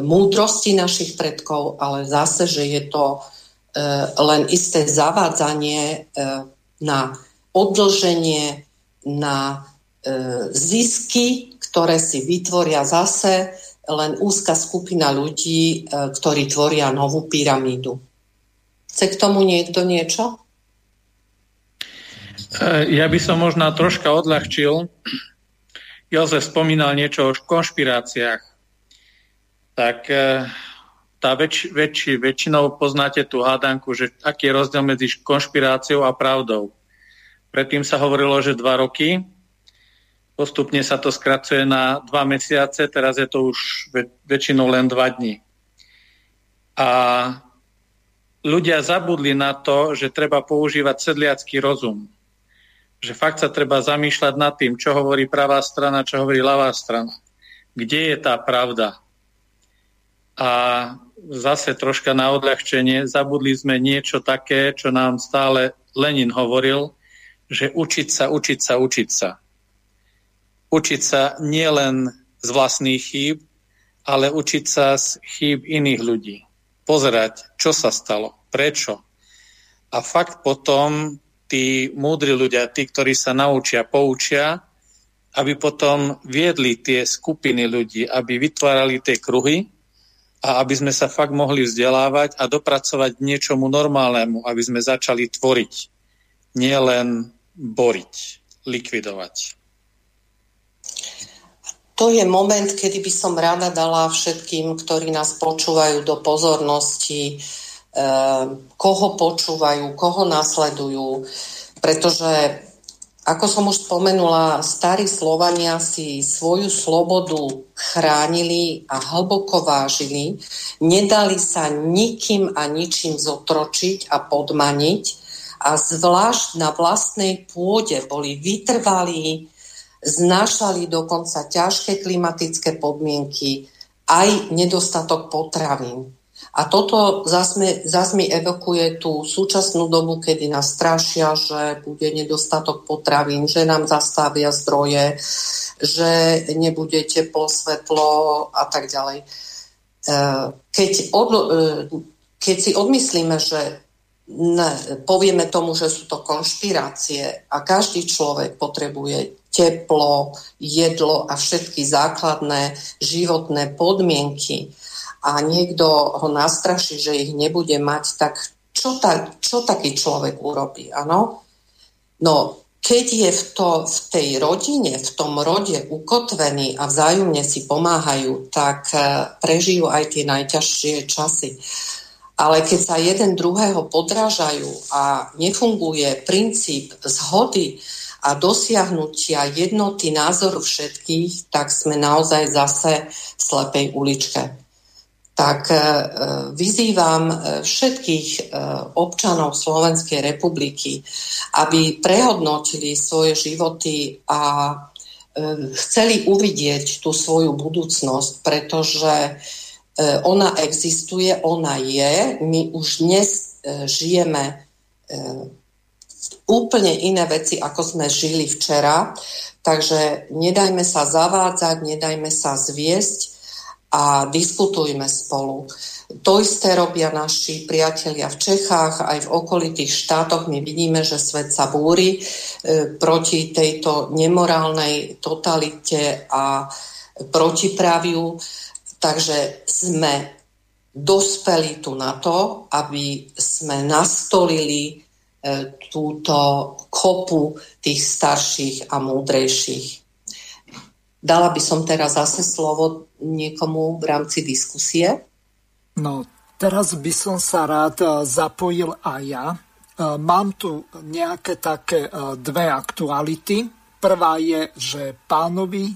Speaker 2: múdrosti našich predkov, ale zase, že je to e, len isté zavádzanie e, na odlženie, na e, zisky, ktoré si vytvoria zase len úzka skupina ľudí, e, ktorí tvoria novú pyramídu. Chce k tomu niekto niečo?
Speaker 6: E, ja by som možno troška odľahčil. Jozef spomínal niečo o konšpiráciách. Tak e, tá väč, väč, väčšinou poznáte tú hádanku, že aký je rozdiel medzi konšpiráciou a pravdou. Predtým sa hovorilo, že dva roky, postupne sa to skracuje na dva mesiace, teraz je to už väčšinou len dva dní. A ľudia zabudli na to, že treba používať sedliacký rozum. Že fakt sa treba zamýšľať nad tým, čo hovorí pravá strana, čo hovorí ľavá strana. Kde je tá pravda? A zase troška na odľahčenie, zabudli sme niečo také, čo nám stále Lenin hovoril, že učiť sa, učiť sa, učiť sa. Učiť sa nielen z vlastných chýb, ale učiť sa z chýb iných ľudí pozerať, čo sa stalo, prečo. A fakt potom tí múdri ľudia, tí, ktorí sa naučia, poučia aby potom viedli tie skupiny ľudí, aby vytvárali tie kruhy a aby sme sa fakt mohli vzdelávať a dopracovať niečomu normálnemu, aby sme začali tvoriť, nielen boriť, likvidovať.
Speaker 2: To je moment, kedy by som rada dala všetkým, ktorí nás počúvajú do pozornosti, eh, koho počúvajú, koho nasledujú, pretože ako som už spomenula, starí Slovania si svoju slobodu chránili a hlboko vážili, nedali sa nikým a ničím zotročiť a podmaniť. A zvlášť na vlastnej pôde boli vytrvalí, znášali dokonca ťažké klimatické podmienky, aj nedostatok potravín. A toto zase mi evokuje tú súčasnú dobu, kedy nás strašia, že bude nedostatok potravín, že nám zastavia zdroje, že nebude teplo, svetlo a tak ďalej. E, keď, od, e, keď si odmyslíme, že ne, povieme tomu, že sú to konšpirácie a každý človek potrebuje teplo, jedlo a všetky základné životné podmienky, a niekto ho nastraší, že ich nebude mať, tak čo, ta, čo taký človek urobí? Ano? No, keď je v, to, v tej rodine, v tom rode ukotvený a vzájomne si pomáhajú, tak e, prežijú aj tie najťažšie časy. Ale keď sa jeden druhého podrážajú a nefunguje princíp zhody a dosiahnutia jednoty názoru všetkých, tak sme naozaj zase v slepej uličke tak e, vyzývam e, všetkých e, občanov Slovenskej republiky, aby prehodnotili svoje životy a chceli uvidieť tú svoju budúcnosť, pretože ona existuje, ona je. My už dnes žijeme úplne iné veci, ako sme žili včera. Takže nedajme sa zavádzať, nedajme sa zviesť a diskutujme spolu. To isté robia naši priatelia v Čechách, aj v okolitých štátoch. My vidíme, že svet sa búri e, proti tejto nemorálnej totalite a protipraviu. Takže sme dospeli tu na to, aby sme nastolili túto kopu tých starších a múdrejších. Dala by som teraz zase slovo niekomu v rámci diskusie.
Speaker 1: No, teraz by som sa rád e, zapojil aj ja. E, mám tu nejaké také e, dve aktuality. Prvá je, že pánovi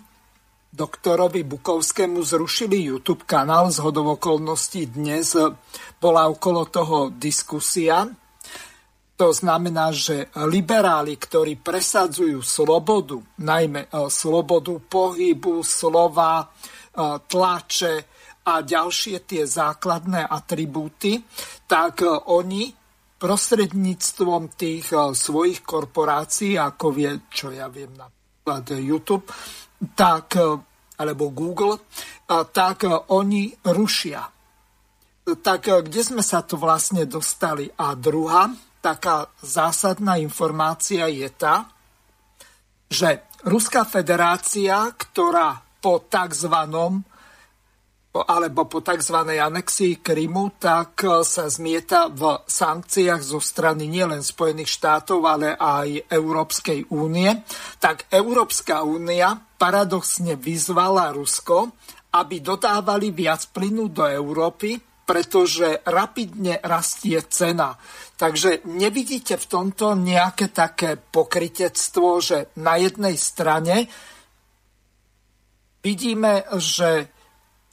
Speaker 1: doktorovi Bukovskému zrušili YouTube kanál. Z hodovokolností dnes bola okolo toho diskusia to znamená, že liberáli, ktorí presadzujú slobodu, najmä e, slobodu pohybu, slova, e, tlače a ďalšie tie základné atribúty, tak e, oni prostredníctvom tých svojich korporácií, ako vie, čo ja viem napríklad YouTube, tak, alebo Google, tak oni rušia. Tak kde sme sa to vlastne dostali? A druhá taká zásadná informácia je tá, že Ruská federácia, ktorá po tzv. alebo po tzv. anexii Krymu, tak sa zmieta v sankciách zo strany nielen Spojených štátov, ale aj Európskej únie, tak Európska únia paradoxne vyzvala Rusko, aby dodávali viac plynu do Európy, pretože rapidne rastie cena. Takže nevidíte v tomto nejaké také pokritectvo, že na jednej strane vidíme, že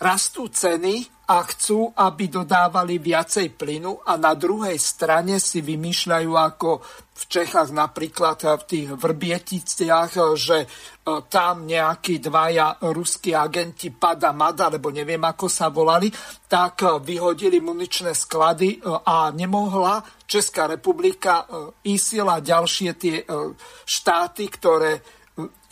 Speaker 1: rastú ceny a chcú, aby dodávali viacej plynu a na druhej strane si vymýšľajú ako v Čechách napríklad v tých Vrbieticiach, že e, tam nejakí dvaja ruskí agenti Pada Mada, alebo neviem ako sa volali, tak e, vyhodili muničné sklady e, a nemohla Česká republika ISIL ďalšie tie štáty, ktoré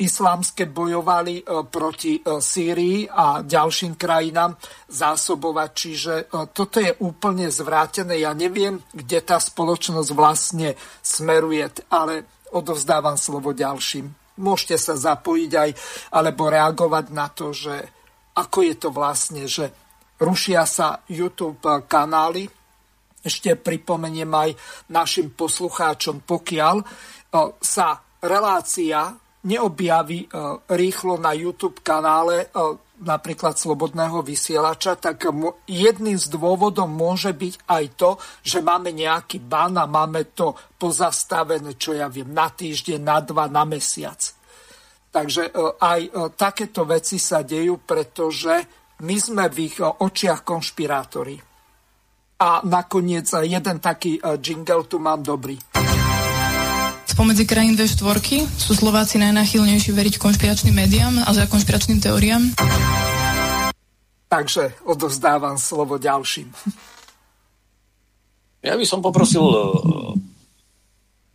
Speaker 1: islámske bojovali e, proti e, Sýrii a ďalším krajinám zásobovať. Čiže e, toto je úplne zvrátené. Ja neviem, kde tá spoločnosť vlastne smeruje, ale odovzdávam slovo ďalším. môžete sa zapojiť aj alebo reagovať na to, že ako je to vlastne, že rušia sa YouTube kanály. Ešte pripomeniem aj našim poslucháčom, pokiaľ sa relácia neobjaví rýchlo na YouTube kanále napríklad slobodného vysielača, tak jedným z dôvodov môže byť aj to, že máme nejaký ban a máme to pozastavené, čo ja viem, na týždeň, na dva, na mesiac. Takže e, aj e, takéto veci sa dejú, pretože my sme v ich e, očiach konšpirátori. A nakoniec jeden taký jingle tu mám dobrý.
Speaker 8: Spomedzi krajín V4 sú Slováci najnáchylnejší veriť konšpiračným médiám a za konšpiračným teóriám?
Speaker 1: Takže odozdávam slovo ďalším.
Speaker 3: Ja by som poprosil e,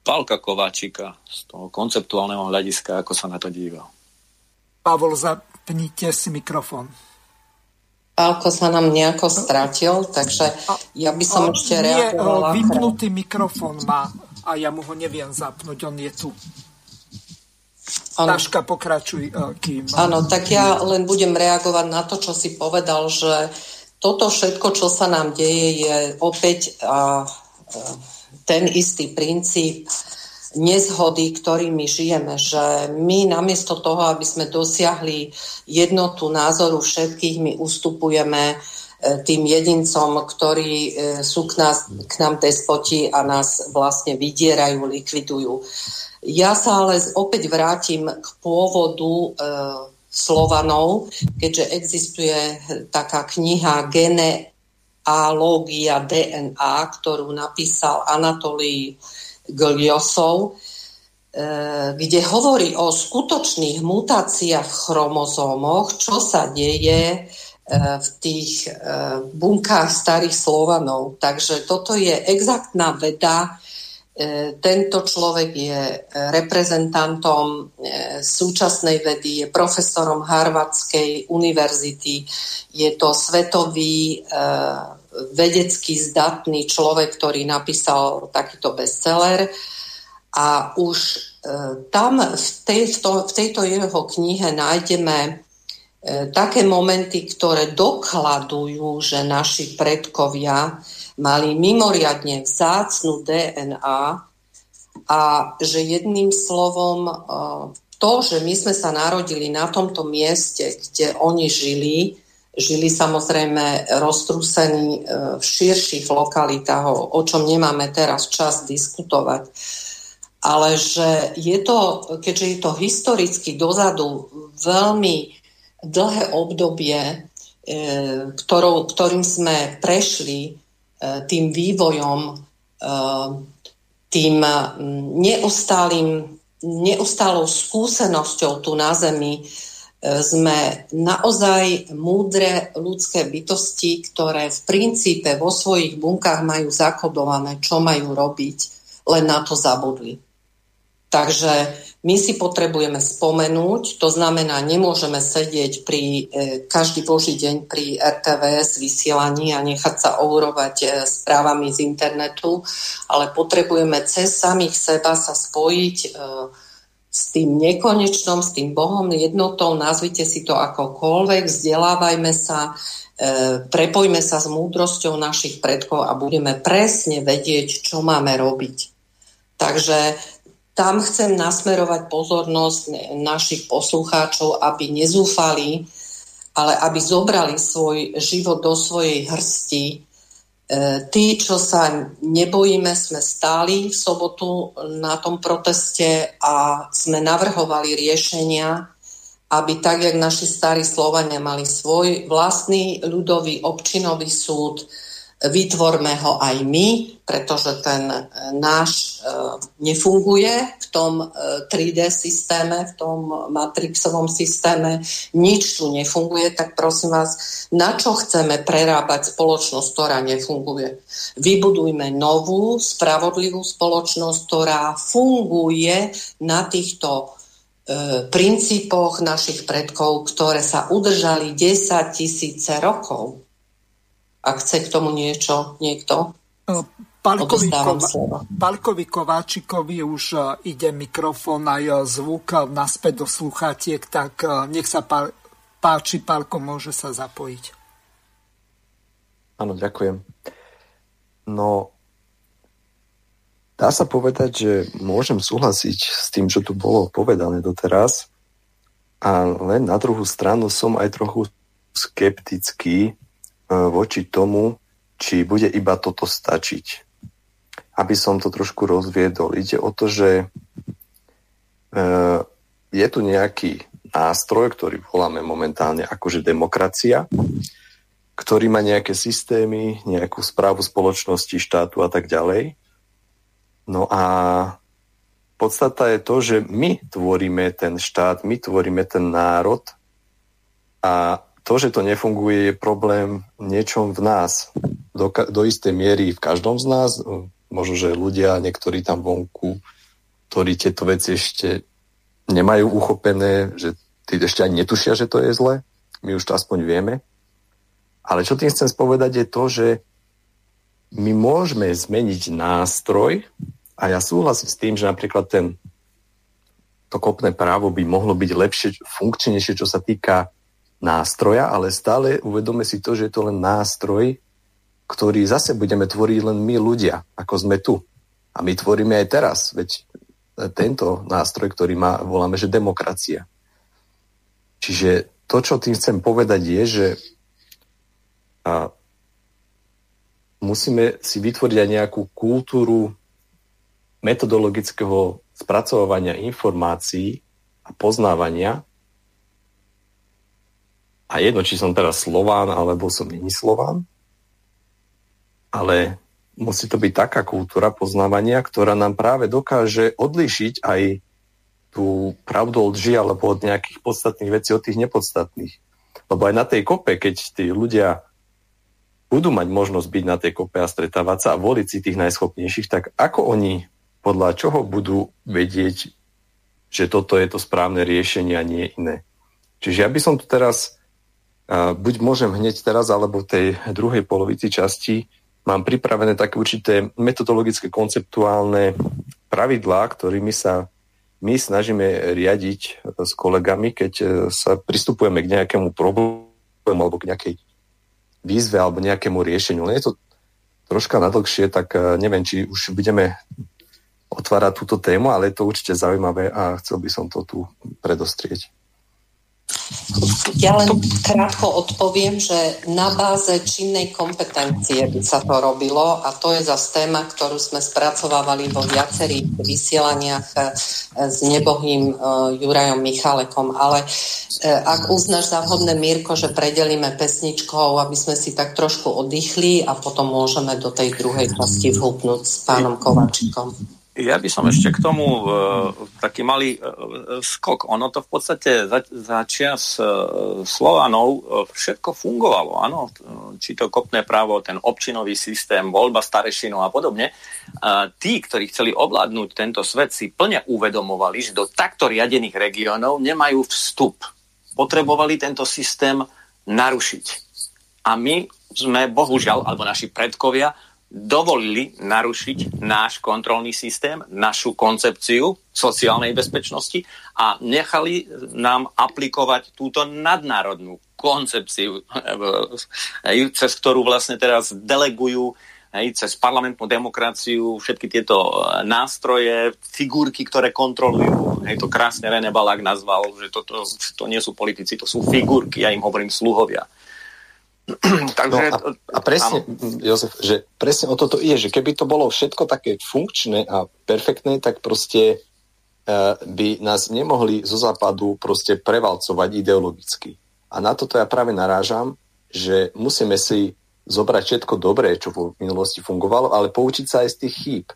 Speaker 3: Pálka Kováčika z toho konceptuálneho hľadiska, ako sa na to díva.
Speaker 1: Pavol, zapnite si mikrofón.
Speaker 2: Pálko sa nám nejako stratil, takže ja by som a, ešte reagovala.
Speaker 1: Nie, vypnutý mikrofón má a ja mu ho neviem zapnúť, on je tu. Ano. Taška, pokračuj, e, kým...
Speaker 2: Áno, tak ja len budem reagovať na to, čo si povedal, že toto všetko, čo sa nám deje, je opäť a, ten istý princíp nezhody, ktorými žijeme, že my namiesto toho, aby sme dosiahli jednotu názoru všetkých, my ustupujeme E, tým jedincom, ktorí e, sú k, nás, k nám despoti a nás vlastne vydierajú, likvidujú. Ja sa ale opäť vrátim k pôvodu e, Slovanov, keďže existuje taká kniha Genealógia DNA, ktorú napísal Anatolij Gliosov, e, kde hovorí o skutočných mutáciách v chromozómoch, čo sa deje E, v tých e, bunkách starých Slovanov. Takže toto je exaktná veda. E, tento človek je reprezentantom súčasnej vedy, je profesorom Harvardskej univerzity, je to svetový vedecký zdatný človek, ktorý napísal takýto bestseller a už tam v, tej, v, to, v tejto jeho knihe nájdeme E, také momenty, ktoré dokladujú, že naši predkovia mali mimoriadne vzácnu DNA a že jedným slovom e, to, že my sme sa narodili na tomto mieste, kde oni žili, žili samozrejme roztrúsení e, v širších lokalitách, o čom nemáme teraz čas diskutovať. Ale že je to, keďže je to historicky dozadu veľmi dlhé obdobie, e, ktorou, ktorým sme prešli e, tým vývojom, e, tým neustálým, neustálou skúsenosťou tu na Zemi, sme naozaj múdre ľudské bytosti, ktoré v princípe vo svojich bunkách majú zakodované, čo majú robiť, len na to zabudli. Takže my si potrebujeme spomenúť, to znamená, nemôžeme sedieť pri e, každý boží deň pri RTVS vysielaní a nechať sa ourovať e, správami z internetu, ale potrebujeme cez samých seba sa spojiť e, s tým nekonečnom, s tým Bohom jednotou, nazvite si to akokoľvek, vzdelávajme sa, e, prepojme sa s múdrosťou našich predkov a budeme presne vedieť, čo máme robiť. Takže tam chcem nasmerovať pozornosť našich poslucháčov, aby nezúfali, ale aby zobrali svoj život do svojej hrsti. E, tí, čo sa nebojíme, sme stáli v sobotu na tom proteste a sme navrhovali riešenia, aby tak, jak naši starí Slovania mali svoj vlastný ľudový občinový súd, vytvorme ho aj my, pretože ten e, náš e, nefunguje v tom 3D e, systéme, v tom matrixovom systéme, nič tu nefunguje, tak prosím vás, na čo chceme prerábať spoločnosť, ktorá nefunguje? Vybudujme novú, spravodlivú spoločnosť, ktorá funguje na týchto princípoch našich predkov, ktoré sa udržali 10 tisíce rokov. A chce k tomu niečo niekto?
Speaker 1: Palkovi, Kova, Palkovi Kováčikovi už e, ide mikrofón aj e, zvuk naspäť do sluchatiek, tak nech sa páči, Palko, môže sa zapojiť.
Speaker 4: Áno, ďakujem. No, dá sa povedať, že môžem súhlasiť s tým, čo tu bolo povedané doteraz, ale na druhú stranu som aj trochu skeptický voči tomu, či bude iba toto stačiť aby som to trošku rozviedol. Ide o to, že e, je tu nejaký nástroj, ktorý voláme momentálne akože demokracia, ktorý má nejaké systémy, nejakú správu spoločnosti, štátu a tak ďalej. No a podstata je to, že my tvoríme ten štát, my tvoríme ten národ a to, že to nefunguje, je problém niečom v nás. Do, do istej miery v každom z nás, možno, že ľudia, niektorí tam vonku, ktorí tieto veci ešte nemajú uchopené, že tí ešte ani netušia, že to je zle. My už to aspoň vieme. Ale čo tým chcem spovedať je to, že my môžeme zmeniť nástroj a ja súhlasím s tým, že napríklad ten to kopné právo by mohlo byť lepšie, funkčnejšie, čo sa týka nástroja, ale stále uvedome si to, že je to len nástroj, ktorý zase budeme tvoriť len my ľudia, ako sme tu. A my tvoríme aj teraz, veď tento nástroj, ktorý má, voláme, že demokracia. Čiže to, čo tým chcem povedať, je, že a, musíme si vytvoriť aj nejakú kultúru metodologického spracovania informácií a poznávania. A jedno, či som teraz Slován, alebo som není Slován, ale musí to byť taká kultúra poznávania, ktorá nám práve dokáže odlišiť aj tú pravdu od lži alebo od nejakých podstatných vecí od tých nepodstatných. Lebo aj na tej kope, keď tí ľudia budú mať možnosť byť na tej kope a stretávať sa a voliť si tých najschopnejších, tak ako oni podľa čoho budú vedieť, že toto je to správne riešenie a nie iné. Čiže ja by som tu teraz, buď môžem hneď teraz, alebo v tej druhej polovici časti mám pripravené také určité metodologické konceptuálne pravidlá, ktorými sa my snažíme riadiť s kolegami, keď e, sa pristupujeme k nejakému problému alebo k nejakej výzve alebo nejakému riešeniu. Len je to troška nadlhšie, tak e, neviem, či už budeme otvárať túto tému, ale je to určite zaujímavé a chcel by som to tu predostrieť.
Speaker 2: Ja len krátko odpoviem, že na báze činnej kompetencie by sa to robilo a to je zase téma, ktorú sme spracovávali vo viacerých vysielaniach eh, s nebohým eh, Jurajom Michalekom. Ale eh, ak uznáš za vhodné, Mirko, že predelíme pesničkou, aby sme si tak trošku oddychli a potom môžeme do tej druhej časti vhúpnúť s pánom Kovačikom.
Speaker 3: Ja by som ešte k tomu uh, taký malý uh, skok. Ono to v podstate za, za čias uh, Slovanov uh, všetko fungovalo, áno. Či to kopné právo, ten občinový systém, voľba starešinov a podobne. Uh, tí, ktorí chceli ovládnuť tento svet, si plne uvedomovali, že do takto riadených regiónov nemajú vstup. Potrebovali tento systém narušiť. A my sme, bohužiaľ, alebo naši predkovia, dovolili narušiť náš kontrolný systém, našu koncepciu sociálnej bezpečnosti a nechali nám aplikovať túto nadnárodnú koncepciu, cez ktorú vlastne teraz delegujú cez parlamentnú demokraciu všetky tieto nástroje, figurky, ktoré kontrolujú. Hej, to krásne René Balák nazval, že to, to, to nie sú politici, to sú figurky, ja im hovorím sluhovia. [CLEARS THROAT]
Speaker 4: Takže, no a, a presne, áno. Jozef, že presne o toto ide, že keby to bolo všetko také funkčné a perfektné, tak proste uh, by nás nemohli zo západu proste prevalcovať ideologicky. A na toto ja práve narážam, že musíme si zobrať všetko dobré, čo v minulosti fungovalo, ale poučiť sa aj z tých chýb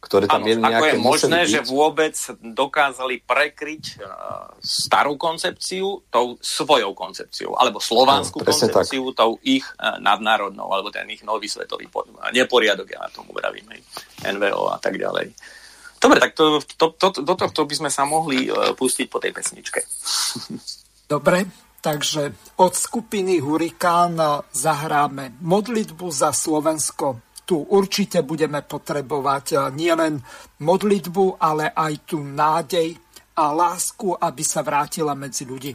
Speaker 4: ktoré tam
Speaker 3: ano, ako je možné, byť. že vôbec dokázali prekryť uh, starú koncepciu tou svojou koncepciou, alebo slovanskú ano, koncepciu tak. tou ich uh, nadnárodnou, alebo ten ich nový svetový neporiadok, ja na tomu vravím, NVO a tak ďalej. Dobre, tak to, to, to, do tohto by sme sa mohli uh, pustiť po tej pesničke. [LAUGHS]
Speaker 1: Dobre, takže od skupiny Hurikán zahráme modlitbu za Slovensko
Speaker 5: tu určite budeme potrebovať nielen modlitbu, ale aj tú nádej a lásku, aby sa vrátila medzi ľudí.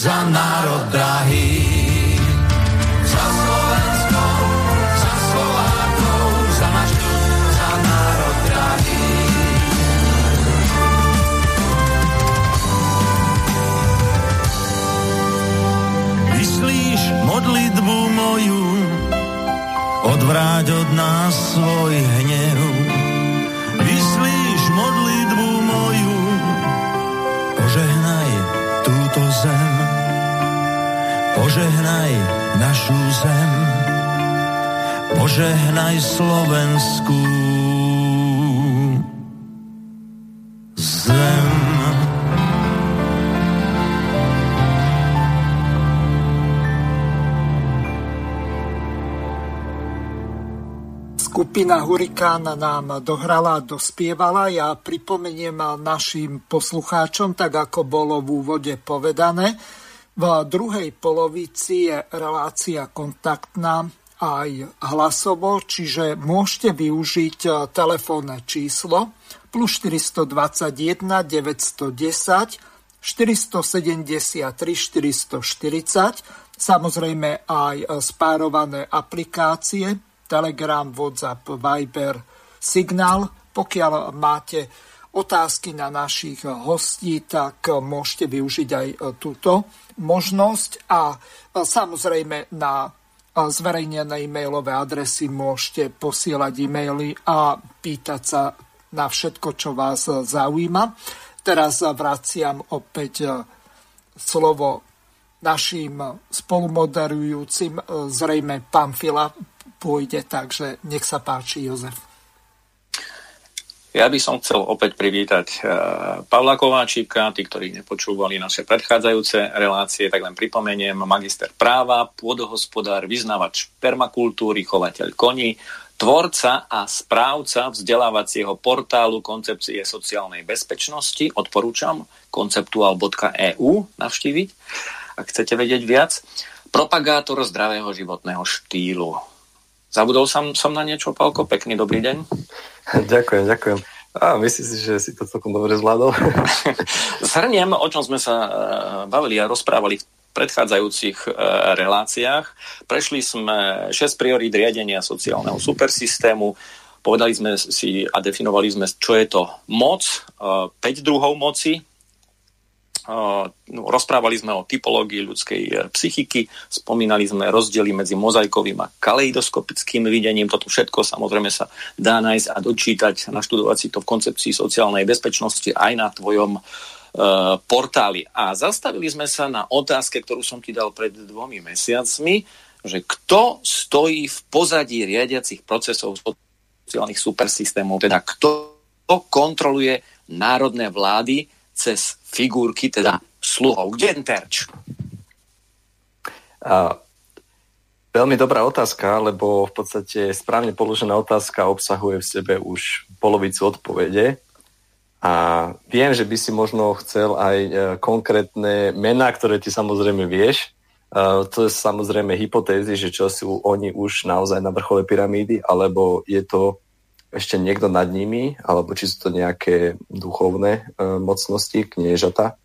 Speaker 7: za národ drahý. Za Slovensko, za Slovákov, za za národ drahý.
Speaker 5: Myslíš modlitbu moju, odvráť od nás svoj hej. Skupina Hurikán nám dohrala dospievala. Ja pripomeniem našim poslucháčom, tak ako bolo v úvode povedané, v druhej polovici je relácia kontaktná aj hlasovo, čiže môžete využiť telefónne číslo plus 421 910 473 440, samozrejme aj spárované aplikácie Telegram, WhatsApp, Viber, Signál. Pokiaľ máte otázky na našich hostí, tak môžete využiť aj túto možnosť a samozrejme na zverejnené e-mailové adresy môžete posielať e-maily a pýtať sa
Speaker 1: na všetko, čo vás zaujíma. Teraz vraciam opäť slovo našim spolumoderujúcim. Zrejme pán Fila pôjde, takže nech sa páči, Jozef.
Speaker 3: Ja by som chcel opäť privítať uh, Pavla Kováčika, tí, ktorí nepočúvali naše predchádzajúce relácie, tak len pripomeniem, magister práva, pôdohospodár, vyznavač permakultúry, chovateľ koní, tvorca a správca vzdelávacieho portálu koncepcie sociálnej bezpečnosti, odporúčam konceptual.eu navštíviť, ak chcete vedieť viac, propagátor zdravého životného štýlu. Zabudol som, som na niečo, Pálko? Pekný dobrý deň.
Speaker 4: Ďakujem, ďakujem. A myslím si, že si to celkom dobre zvládol. [LAUGHS]
Speaker 3: Zhrniem, o čom sme sa e, bavili a rozprávali v predchádzajúcich e, reláciách. Prešli sme 6 priorít riadenia sociálneho supersystému, povedali sme si a definovali sme, čo je to moc, 5 e, druhov moci, rozprávali sme o typológii ľudskej e, psychiky, spomínali sme rozdiely medzi mozaikovým a kaleidoskopickým videním. Toto všetko samozrejme sa dá nájsť a dočítať, naštudovať si to v koncepcii sociálnej bezpečnosti aj na tvojom e, portáli. A zastavili sme sa na otázke, ktorú som ti dal pred dvomi mesiacmi, že kto stojí v pozadí riadiacich procesov sociálnych supersystémov, teda kto kontroluje národné vlády cez figurky, teda sluhov. Kde ten terč?
Speaker 4: A, veľmi dobrá otázka, lebo v podstate správne položená otázka obsahuje v sebe už polovicu odpovede. A viem, že by si možno chcel aj e, konkrétne mená, ktoré ty samozrejme vieš. Uh, to je samozrejme hypotézy, že čo sú oni už naozaj na vrchole pyramídy, alebo je to ešte niekto nad nimi, alebo či sú to nejaké duchovné e, mocnosti, kniežata.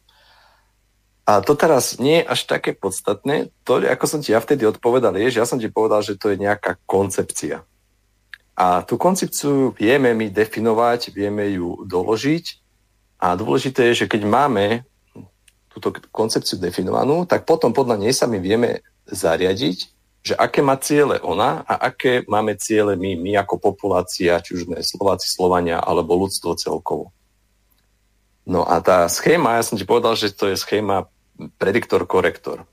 Speaker 4: A to teraz nie je až také podstatné. To, ako som ti ja vtedy odpovedal, je, že ja som ti povedal, že to je nejaká koncepcia. A tú koncepciu vieme my definovať, vieme ju doložiť. A dôležité je, že keď máme túto koncepciu definovanú, tak potom podľa nej sa my vieme zariadiť že aké má ciele ona a aké máme ciele my, my ako populácia, či už sme Slováci, Slovania alebo ľudstvo celkovo. No a tá schéma, ja som ti povedal, že to je schéma prediktor-korektor.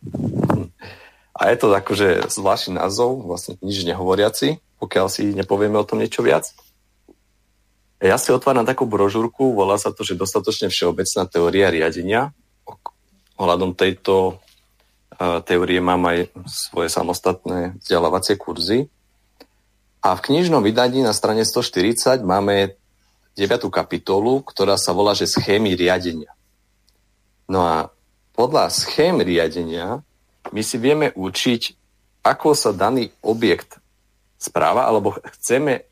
Speaker 4: A je to akože zvláštny názov, vlastne nič nehovoriaci, pokiaľ si nepovieme o tom niečo viac. Ja si otváram takú brožúrku, volá sa to, že dostatočne všeobecná teória riadenia ohľadom tejto teórie mám aj svoje samostatné vzdelávacie kurzy. A v knižnom vydaní na strane 140 máme 9. kapitolu, ktorá sa volá, že schémy riadenia. No a podľa schém riadenia my si vieme učiť, ako sa daný objekt správa, alebo chceme,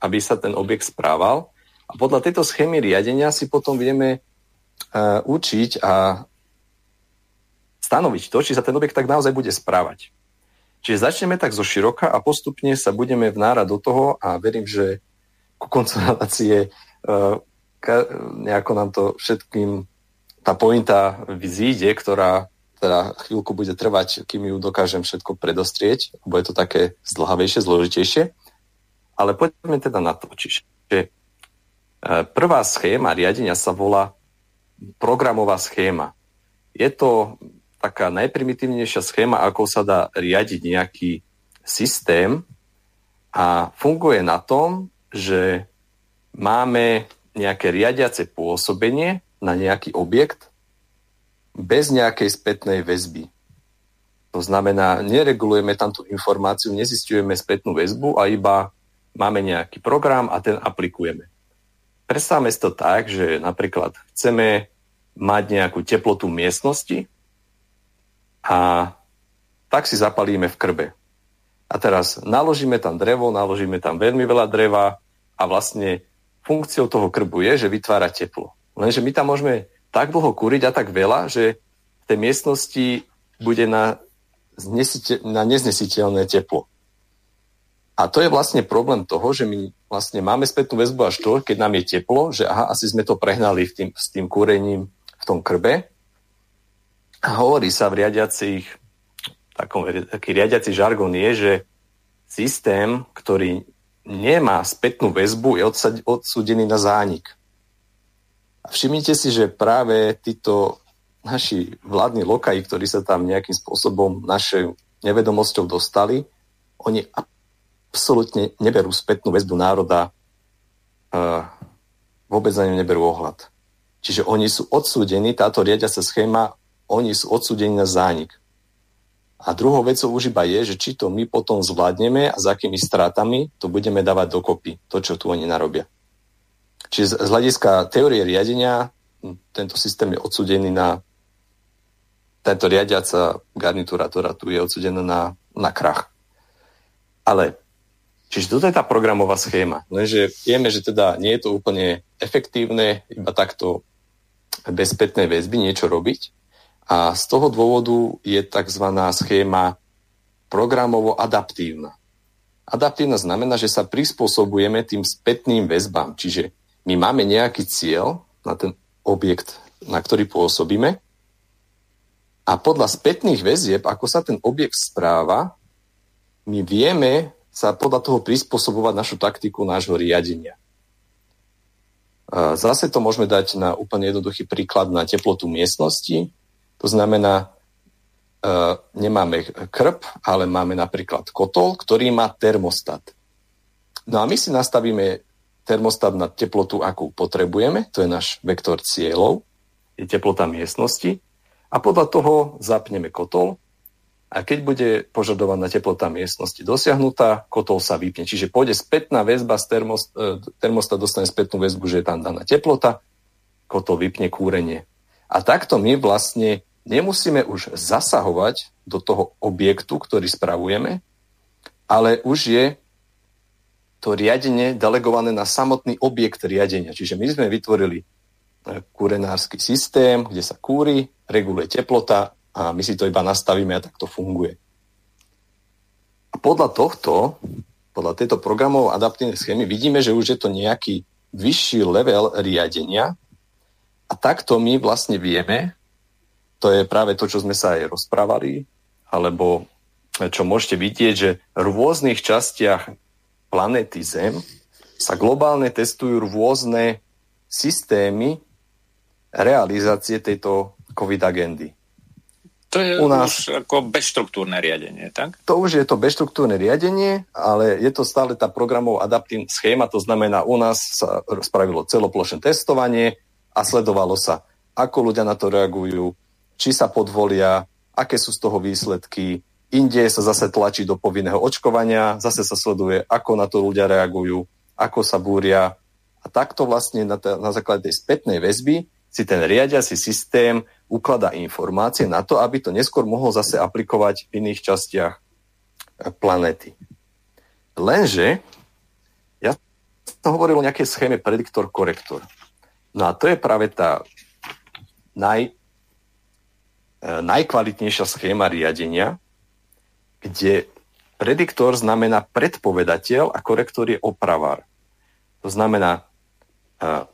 Speaker 4: aby sa ten objekt správal. A podľa tejto schémy riadenia si potom vieme uh, učiť a stanoviť to, či sa ten objekt tak naozaj bude správať. Čiže začneme tak zo široka a postupne sa budeme vnárať do toho a verím, že ku koncu relácie uh, nejako nám to všetkým tá pointa vyzíde, ktorá teda chvíľku bude trvať, kým ju dokážem všetko predostrieť, lebo je to také zdlhavejšie, zložitejšie. Ale poďme teda na to. Čiže e, prvá schéma riadenia sa volá programová schéma. Je to taká najprimitívnejšia schéma, ako sa dá riadiť nejaký systém a funguje na tom, že máme nejaké riadiace pôsobenie na nejaký objekt bez nejakej spätnej väzby. To znamená, neregulujeme tam tú informáciu, nezistujeme spätnú väzbu a iba máme nejaký program a ten aplikujeme. Predstavme si to tak, že napríklad chceme mať nejakú teplotu miestnosti a tak si zapalíme v krbe. A teraz naložíme tam drevo, naložíme tam veľmi veľa dreva a vlastne funkciou toho krbu je, že vytvára teplo. Lenže my tam môžeme tak dlho kúriť a tak veľa, že v tej miestnosti bude na, znesite, na neznesiteľné teplo. A to je vlastne problém toho, že my vlastne máme spätnú väzbu až to, keď nám je teplo, že aha, asi sme to prehnali v tým, s tým kúrením v tom krbe hovorí sa v riadiacich, takom, taký riadiaci žargon je, že systém, ktorý nemá spätnú väzbu, je odsúdený na zánik. A všimnite si, že práve títo naši vládni lokaji, ktorí sa tam nejakým spôsobom našej nevedomosťou dostali, oni absolútne neberú spätnú väzbu národa, uh, vôbec na ňu neberú ohľad. Čiže oni sú odsúdení, táto riadiaca schéma, oni sú odsúdení na zánik. A druhou vecou už iba je, že či to my potom zvládneme a za akými strátami to budeme dávať dokopy, to, čo tu oni narobia. Čiže z hľadiska teórie riadenia tento systém je odsudený na tento riadiaca garnitúra, ktorá tu je odsudená na, na krach. Ale Čiže toto je tá programová schéma. Lenže vieme, že teda nie je to úplne efektívne iba takto bez spätnej väzby niečo robiť. A z toho dôvodu je tzv. schéma programovo adaptívna. Adaptívna znamená, že sa prispôsobujeme tým spätným väzbám. Čiže my máme nejaký cieľ na ten objekt, na ktorý pôsobíme a podľa spätných väzieb, ako sa ten objekt správa, my vieme sa podľa toho prispôsobovať našu taktiku nášho riadenia. Zase to môžeme dať na úplne jednoduchý príklad na teplotu miestnosti. To znamená, e, nemáme krp, ale máme napríklad kotol, ktorý má termostat. No a my si nastavíme termostat na teplotu, akú potrebujeme, to je náš vektor cieľov, je teplota miestnosti a podľa toho zapneme kotol a keď bude požadovaná teplota miestnosti dosiahnutá, kotol sa vypne. Čiže pôjde spätná väzba z termost, e, termostat dostane spätnú väzbu, že je tam daná teplota, kotol vypne kúrenie. A takto my vlastne nemusíme už zasahovať do toho objektu, ktorý spravujeme, ale už je to riadenie delegované na samotný objekt riadenia. Čiže my sme vytvorili e, kúrenársky systém, kde sa kúri, reguluje teplota, a my si to iba nastavíme a tak to funguje. A podľa tohto, podľa tejto programov adaptívnej schémy vidíme, že už je to nejaký vyšší level riadenia a takto my vlastne vieme, to je práve to, čo sme sa aj rozprávali, alebo čo môžete vidieť, že v rôznych častiach planéty Zem sa globálne testujú rôzne systémy realizácie tejto COVID agendy.
Speaker 3: To je u nás, už ako bezštruktúrne riadenie, tak?
Speaker 4: To už je to bezštruktúrne riadenie, ale je to stále tá programov adaptívna schéma, to znamená, u nás sa spravilo celoplošné testovanie a sledovalo sa, ako ľudia na to reagujú, či sa podvolia, aké sú z toho výsledky. Inde sa zase tlačí do povinného očkovania, zase sa sleduje, ako na to ľudia reagujú, ako sa búria. A takto vlastne na, t- na základe tej spätnej väzby si ten riadiaci systém ukladá informácie na to, aby to neskôr mohol zase aplikovať v iných častiach eh, planety. Lenže ja som hovoril o nejakej schéme prediktor-korektor. No a to je práve tá naj, najkvalitnejšia schéma riadenia, kde prediktor znamená predpovedateľ a korektor je opravár. To znamená, eh,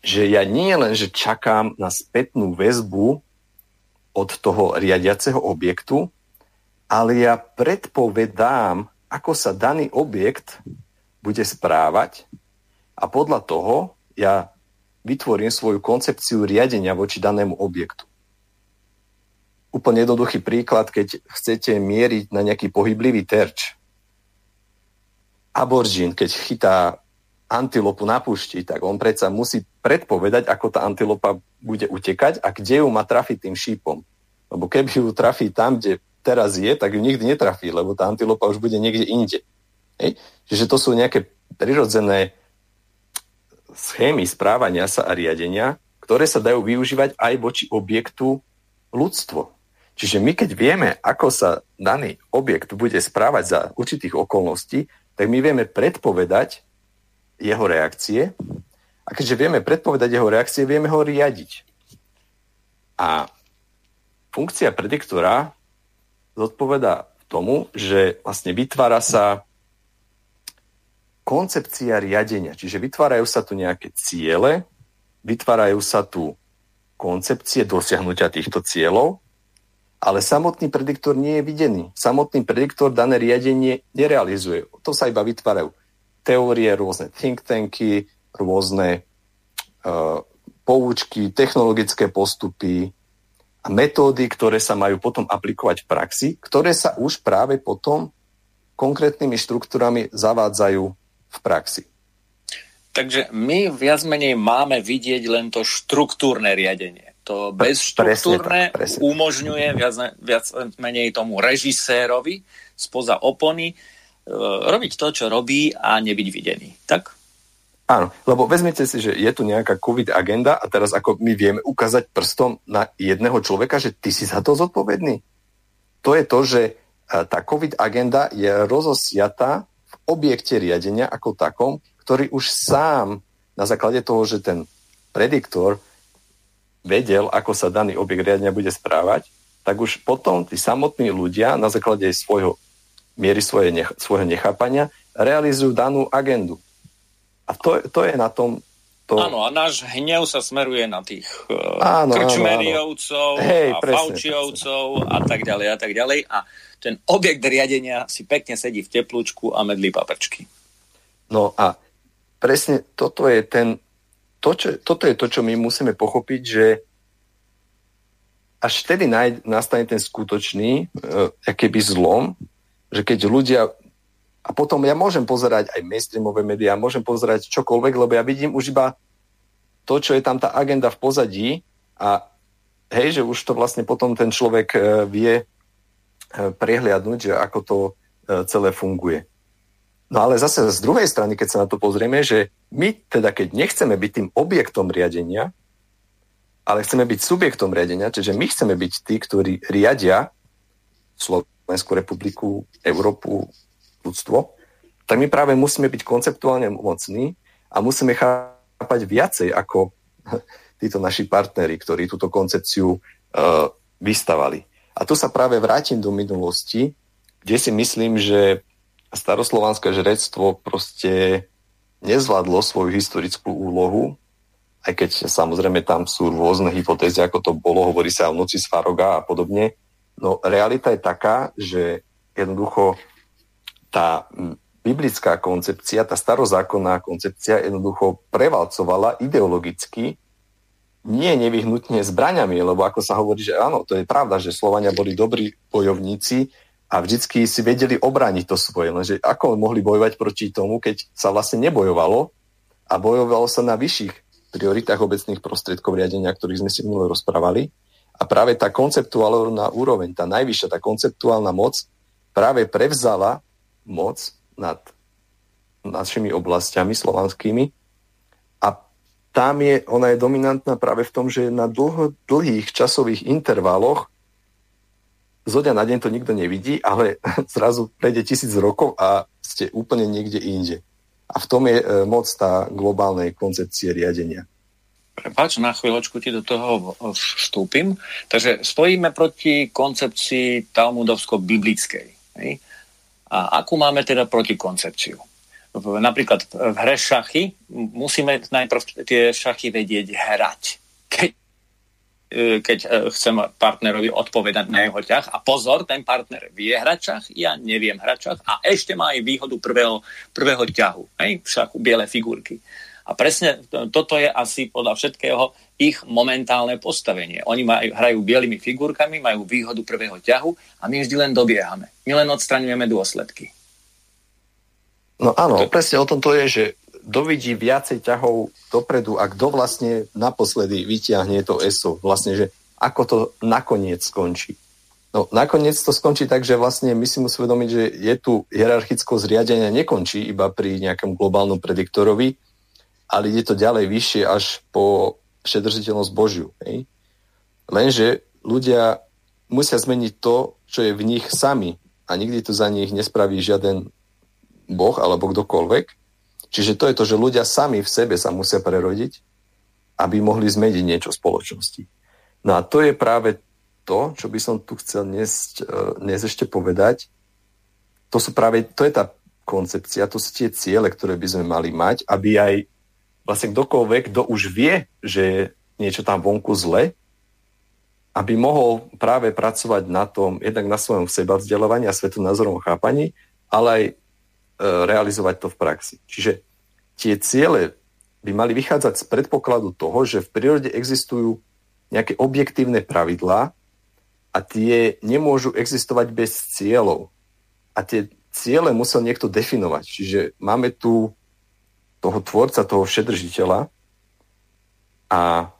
Speaker 4: že ja nie len, že čakám na spätnú väzbu od toho riadiaceho objektu, ale ja predpovedám, ako sa daný objekt bude správať a podľa toho ja vytvorím svoju koncepciu riadenia voči danému objektu. Úplne jednoduchý príklad, keď chcete mieriť na nejaký pohyblivý terč. Aborigin, keď chytá antilopu na púšti, tak on predsa musí predpovedať, ako tá antilopa bude utekať a kde ju má trafiť tým šípom. Lebo keby ju trafí tam, kde teraz je, tak ju nikdy netrafí, lebo tá antilopa už bude niekde inde. Hej? Čiže to sú nejaké prirodzené schémy správania sa a riadenia, ktoré sa dajú využívať aj voči objektu ľudstvo. Čiže my keď vieme, ako sa daný objekt bude správať za určitých okolností, tak my vieme predpovedať, jeho reakcie a keďže vieme predpovedať jeho reakcie, vieme ho riadiť. A funkcia prediktora zodpoveda tomu, že vlastne vytvára sa koncepcia riadenia. Čiže vytvárajú sa tu nejaké ciele, vytvárajú sa tu koncepcie dosiahnutia týchto cieľov ale samotný prediktor nie je videný. Samotný prediktor dané riadenie nerealizuje. To sa iba vytvárajú teórie, rôzne think tanky, rôzne uh, poučky, technologické postupy a metódy, ktoré sa majú potom aplikovať v praxi, ktoré sa už práve potom konkrétnymi štruktúrami zavádzajú v praxi.
Speaker 3: Takže my viac menej máme vidieť len to štruktúrne riadenie to bezštruktúrne umožňuje viac, viac menej tomu režisérovi spoza opony e, robiť to, čo robí a nebyť videný. Tak?
Speaker 4: Áno, lebo vezmite si, že je tu nejaká COVID agenda a teraz ako my vieme ukázať prstom na jedného človeka, že ty si za to zodpovedný. To je to, že e, tá COVID agenda je rozosiatá v objekte riadenia ako takom, ktorý už sám na základe toho, že ten prediktor vedel, ako sa daný objekt riadenia bude správať, tak už potom tí samotní ľudia na základe svojho miery svoje nech, svojho nechápania realizujú danú agendu. A to, to je na tom... To...
Speaker 3: Áno, a náš hnev sa smeruje na tých uh, áno, krčmeriovcov áno, áno. Hej, a faučiovcov a tak ďalej a tak ďalej. A ten objekt riadenia si pekne sedí v teplúčku a medlí paprčky.
Speaker 4: No a presne toto je ten to, čo, toto je to, čo my musíme pochopiť, že až vtedy naj, nastane ten skutočný, uh, keby zlom, že keď ľudia a potom ja môžem pozerať aj mainstreamové médiá, môžem pozerať čokoľvek, lebo ja vidím už iba to, čo je tam tá agenda v pozadí a hej, že už to vlastne potom ten človek uh, vie uh, prehliadnúť, že ako to uh, celé funguje. No ale zase z druhej strany, keď sa na to pozrieme, že my teda, keď nechceme byť tým objektom riadenia, ale chceme byť subjektom riadenia, čiže my chceme byť tí, ktorí riadia Slovenskú republiku, Európu, ľudstvo, tak my práve musíme byť konceptuálne mocní a musíme chápať viacej ako [LAUGHS] títo naši partnery, ktorí túto koncepciu uh, vystavali. A tu sa práve vrátim do minulosti, kde si myslím, že staroslovanské žrectvo proste nezvládlo svoju historickú úlohu, aj keď samozrejme tam sú rôzne hypotézy, ako to bolo, hovorí sa o noci z a podobne. No realita je taká, že jednoducho tá biblická koncepcia, tá starozákonná koncepcia jednoducho prevalcovala ideologicky nie nevyhnutne zbraňami, lebo ako sa hovorí, že áno, to je pravda, že Slovania boli dobrí bojovníci, a vždycky si vedeli obrániť to svoje. Lenže ako mohli bojovať proti tomu, keď sa vlastne nebojovalo a bojovalo sa na vyšších prioritách obecných prostriedkov riadenia, ktorých sme si minule rozprávali. A práve tá konceptuálna úroveň, tá najvyššia, tá konceptuálna moc práve prevzala moc nad našimi oblastiami slovanskými a tam je, ona je dominantná práve v tom, že na dlho, dlhých časových intervaloch zo dňa na deň to nikto nevidí, ale [LAUGHS] zrazu prejde tisíc rokov a ste úplne niekde inde. A v tom je e, moc tá globálnej koncepcie riadenia.
Speaker 3: Prepač, na chvíľočku ti do toho vstúpim. Takže stojíme proti koncepcii talmudovsko-biblickej. A akú máme teda protikoncepciu? Napríklad v hre šachy musíme najprv tie šachy vedieť hrať. Keď E, keď e, chcem partnerovi odpovedať na jeho ťah. A pozor, ten partner vie hrať šach, ja neviem hrať šach a ešte má aj výhodu prvého, prvého ťahu. Hej? V šachu biele figurky. A presne toto je asi podľa všetkého ich momentálne postavenie. Oni majú, hrajú bielými figurkami, majú výhodu prvého ťahu a my vždy len dobiehame. My len odstraňujeme dôsledky.
Speaker 4: No áno, to... presne o tom to je, že kto vidí viacej ťahov dopredu a kto vlastne naposledy vyťahne to ESO, vlastne, že ako to nakoniec skončí. No nakoniec to skončí tak, že vlastne my si musíme uvedomiť, že je tu hierarchické zriadenie nekončí iba pri nejakom globálnom prediktorovi, ale ide to ďalej vyššie až po všedržiteľnosť Božiu. Hej? Lenže ľudia musia zmeniť to, čo je v nich sami a nikdy to za nich nespraví žiaden Boh alebo kdokoľvek. Čiže to je to, že ľudia sami v sebe sa musia prerodiť, aby mohli zmeniť niečo v spoločnosti. No a to je práve to, čo by som tu chcel dnes, e, dnes ešte povedať. To, sú práve, to je tá koncepcia, to sú tie ciele, ktoré by sme mali mať, aby aj vlastne kdokoľvek, kto už vie, že je niečo tam vonku zle, aby mohol práve pracovať na tom, jednak na svojom seba vzdelávaní a svetonázorovom chápaní, ale aj realizovať to v praxi. Čiže tie ciele by mali vychádzať z predpokladu toho, že v prírode existujú nejaké objektívne pravidlá a tie nemôžu existovať bez cieľov. A tie ciele musel niekto definovať. Čiže máme tu toho tvorca, toho všedržiteľa a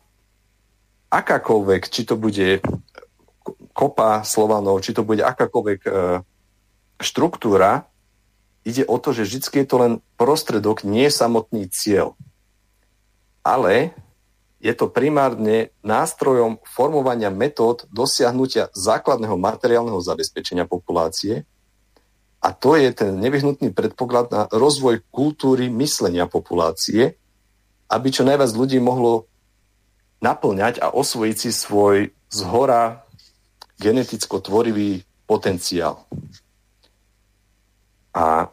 Speaker 4: akákoľvek, či to bude kopa Slovanov, či to bude akákoľvek e, štruktúra, ide o to, že vždy je to len prostredok, nie samotný cieľ. Ale je to primárne nástrojom formovania metód dosiahnutia základného materiálneho zabezpečenia populácie, a to je ten nevyhnutný predpoklad na rozvoj kultúry myslenia populácie, aby čo najviac ľudí mohlo naplňať a osvojiť si svoj zhora geneticko tvorivý potenciál. A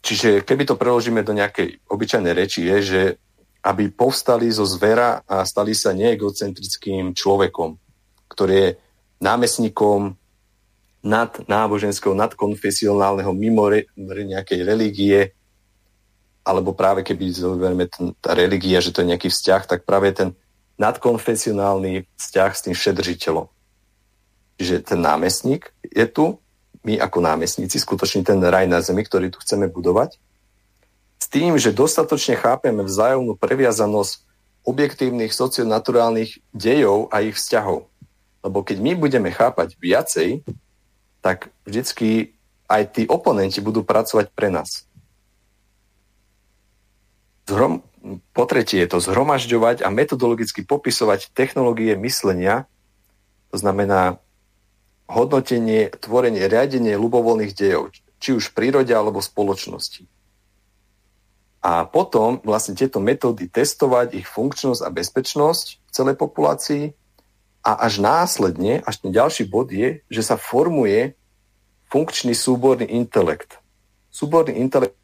Speaker 4: čiže keby to preložíme do nejakej obyčajnej reči, je, že aby povstali zo zvera a stali sa neegocentrickým človekom, ktorý je námestníkom nad náboženského, nadkonfesionálneho, mimo re, nejakej religie, alebo práve keby zoberieme tá religia, že to je nejaký vzťah, tak práve ten nadkonfesionálny vzťah s tým všedržiteľom. Čiže ten námestník je tu, my ako námestníci, skutočne ten raj na zemi, ktorý tu chceme budovať, s tým, že dostatočne chápeme vzájomnú previazanosť objektívnych socionaturálnych dejov a ich vzťahov. Lebo keď my budeme chápať viacej, tak vždycky aj tí oponenti budú pracovať pre nás. Zhrom, po tretie je to zhromažďovať a metodologicky popisovať technológie myslenia, to znamená hodnotenie, tvorenie, riadenie ľubovoľných dejov, či už v prírode alebo v spoločnosti. A potom vlastne tieto metódy testovať ich funkčnosť a bezpečnosť v celej populácii a až následne, až ten ďalší bod je, že sa formuje funkčný súborný intelekt. Súborný intelekt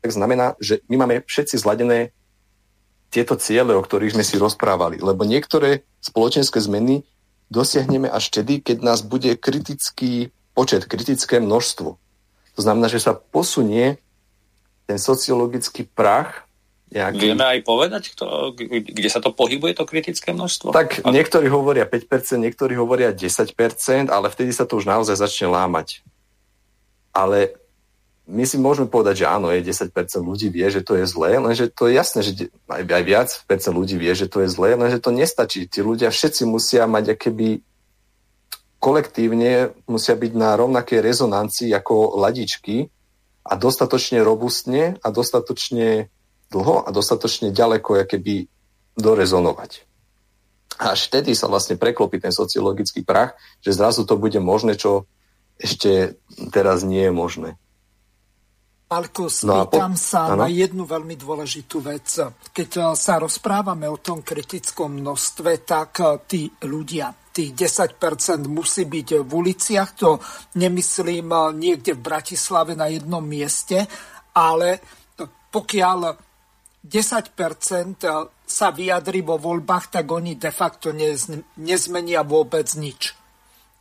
Speaker 4: znamená, že my máme všetci zladené tieto ciele, o ktorých sme si rozprávali. Lebo niektoré spoločenské zmeny dosiahneme až vtedy, keď nás bude kritický počet, kritické množstvo. To znamená, že sa posunie ten sociologický prach
Speaker 3: Nejaký... Vieme aj povedať, kto, kde sa to pohybuje, to kritické množstvo?
Speaker 4: Tak a... niektorí hovoria 5%, niektorí hovoria 10%, ale vtedy sa to už naozaj začne lámať. Ale my si môžeme povedať, že áno, je 10% ľudí vie, že to je zlé, lenže to je jasné, že aj, aj viac percent ľudí vie, že to je zlé, lenže to nestačí. Tí ľudia všetci musia mať akéby kolektívne musia byť na rovnakej rezonancii ako ladičky a dostatočne robustne a dostatočne dlho a dostatočne ďaleko keby dorezonovať. A až vtedy sa vlastne preklopí ten sociologický prach, že zrazu to bude možné, čo ešte teraz nie je možné.
Speaker 1: Marko, spýtam no po... sa ano? na jednu veľmi dôležitú vec. Keď eh, sa rozprávame o tom kritickom množstve, tak eh, tí ľudia, tých 10% musí byť v uliciach, to nemyslím eh, niekde v Bratislave na jednom mieste, ale pokiaľ 10% sa vyjadri vo voľbách, tak oni de facto nezmenia vôbec nič.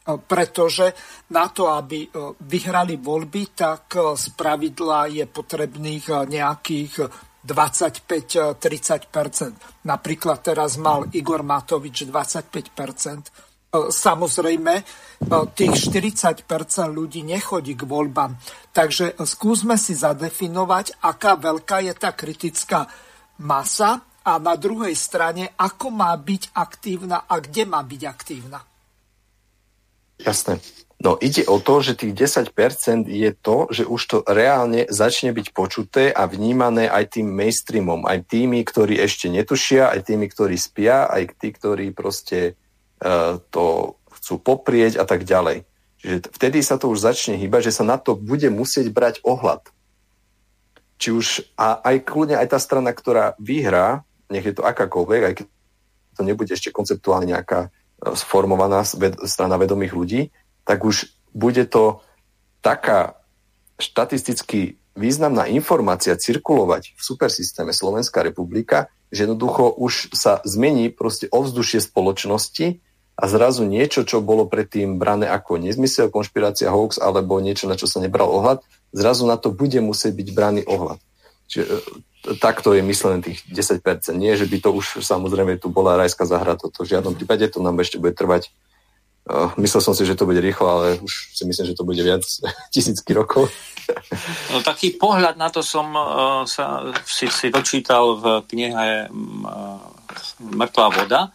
Speaker 1: Pretože na to, aby vyhrali voľby, tak z pravidla je potrebných nejakých 25-30%. Napríklad teraz mal Igor Matovič 25%. Samozrejme, tých 40% ľudí nechodí k voľbám. Takže skúsme si zadefinovať, aká veľká je tá kritická masa a na druhej strane, ako má byť aktívna a kde má byť aktívna.
Speaker 4: Jasné. No ide o to, že tých 10% je to, že už to reálne začne byť počuté a vnímané aj tým mainstreamom, aj tými, ktorí ešte netušia, aj tými, ktorí spia, aj tí, ktorí proste uh, to chcú poprieť a tak ďalej. Čiže vtedy sa to už začne hýbať, že sa na to bude musieť brať ohľad. Či už a aj kľudne aj tá strana, ktorá vyhrá, nech je to akákoľvek, aj keď to nebude ešte konceptuálne nejaká sformovaná strana vedomých ľudí, tak už bude to taká štatisticky významná informácia cirkulovať v supersystéme Slovenská republika, že jednoducho už sa zmení proste ovzdušie spoločnosti a a zrazu niečo, čo bolo predtým brané ako nezmysel, konšpirácia, hoax alebo niečo, na čo sa nebral ohľad, zrazu na to bude musieť byť braný ohľad. Čiže e, takto je myslené tých 10%. Nie, že by to už samozrejme tu bola rajská zahra, toto v žiadnom prípade to nám ešte bude trvať. Uh, myslel som si, že to bude rýchlo, ale už si myslím, že to bude viac [LAUGHS] tisícky rokov.
Speaker 3: No, taký pohľad na to som uh, sa si, si dočítal v knihe uh, Mŕtvá voda,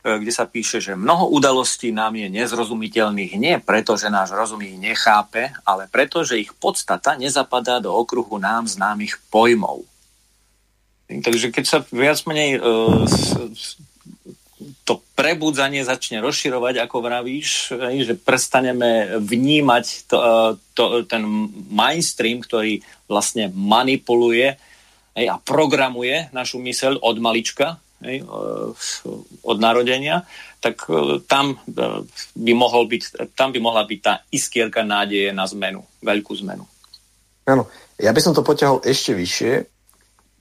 Speaker 3: kde sa píše, že mnoho udalostí nám je nezrozumiteľných nie preto, že náš rozum ich nechápe, ale preto, že ich podstata nezapadá do okruhu nám známych pojmov. Takže keď sa viac menej e, to prebudzanie začne rozširovať, ako vravíš, že prestaneme vnímať to, e, to, ten mainstream, ktorý vlastne manipuluje a programuje našu myseľ od malička, hej, od narodenia, tak e, tam e, by, mohol byť, tam by mohla byť tá iskierka nádeje na zmenu, veľkú zmenu.
Speaker 4: Áno, ja by som to poťahol ešte vyššie, e,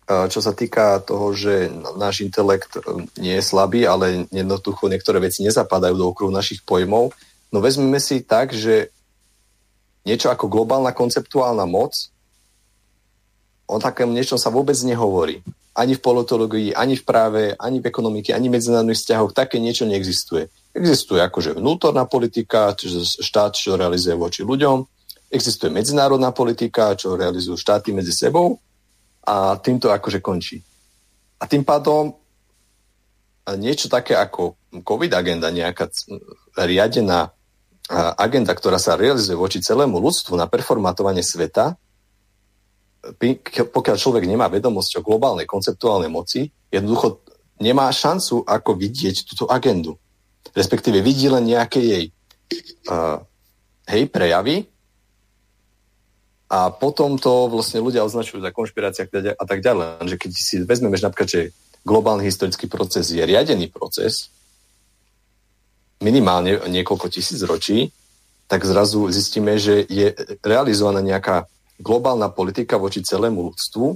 Speaker 4: čo sa týka toho, že náš intelekt nie je slabý, ale jednoducho niektoré veci nezapadajú do okruhu našich pojmov. No vezmeme si tak, že niečo ako globálna konceptuálna moc, o takém niečom sa vôbec nehovorí ani v politológii, ani v práve, ani v ekonomike, ani v medzinárodných vzťahoch také niečo neexistuje. Existuje akože vnútorná politika, čiže štát, čo realizuje voči ľuďom, existuje medzinárodná politika, čo realizujú štáty medzi sebou a týmto akože končí. A tým pádom niečo také ako COVID agenda, nejaká riadená agenda, ktorá sa realizuje voči celému ľudstvu na performatovanie sveta, pokiaľ človek nemá vedomosť o globálnej konceptuálnej moci, jednoducho nemá šancu, ako vidieť túto agendu. Respektíve vidí len nejaké jej uh, hej, prejavy a potom to vlastne ľudia označujú za konšpirácia a tak ďalej. Lenže keď si vezmeme, že napríklad, že globálny historický proces je riadený proces, minimálne niekoľko tisíc ročí, tak zrazu zistíme, že je realizovaná nejaká globálna politika voči celému ľudstvu.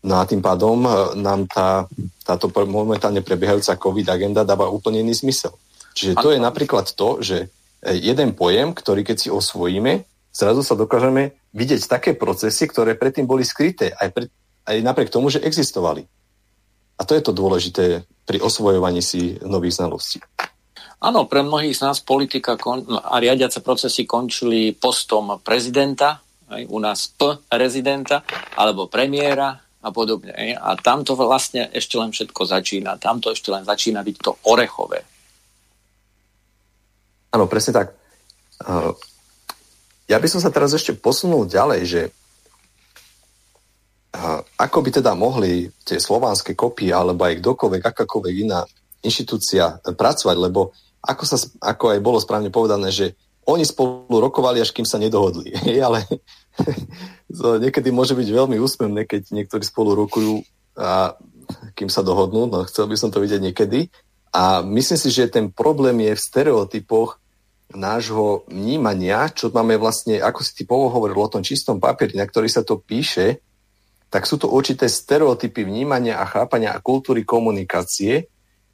Speaker 4: No a tým pádom e, nám tá, táto momentálne prebiehajúca COVID agenda dáva úplne iný zmysel. Čiže to je napríklad to, že e, jeden pojem, ktorý keď si osvojíme, zrazu sa dokážeme vidieť také procesy, ktoré predtým boli skryté, aj, pre, aj napriek tomu, že existovali. A to je to dôležité pri osvojovaní si nových znalostí.
Speaker 3: Áno, pre mnohých z nás politika kon- a riadiace procesy končili postom prezidenta, aj, u nás P rezidenta alebo premiéra a podobne. Aj, a tam to vlastne ešte len všetko začína. Tam to ešte len začína byť to orechové.
Speaker 4: Áno, presne tak. Ja by som sa teraz ešte posunul ďalej, že ako by teda mohli tie slovanské kopie alebo aj kdokoľvek, akákoľvek iná inštitúcia pracovať, lebo ako, sa, ako aj bolo správne povedané, že oni spolu rokovali, až kým sa nedohodli. [LAUGHS] Ale [LAUGHS] to niekedy môže byť veľmi úsmevné, keď niektorí spolu rokujú a kým sa dohodnú, no chcel by som to vidieť niekedy. A myslím si, že ten problém je v stereotypoch nášho vnímania, čo máme vlastne, ako si ty hovoril o tom čistom papieri, na ktorý sa to píše, tak sú to určité stereotypy vnímania a chápania a kultúry komunikácie,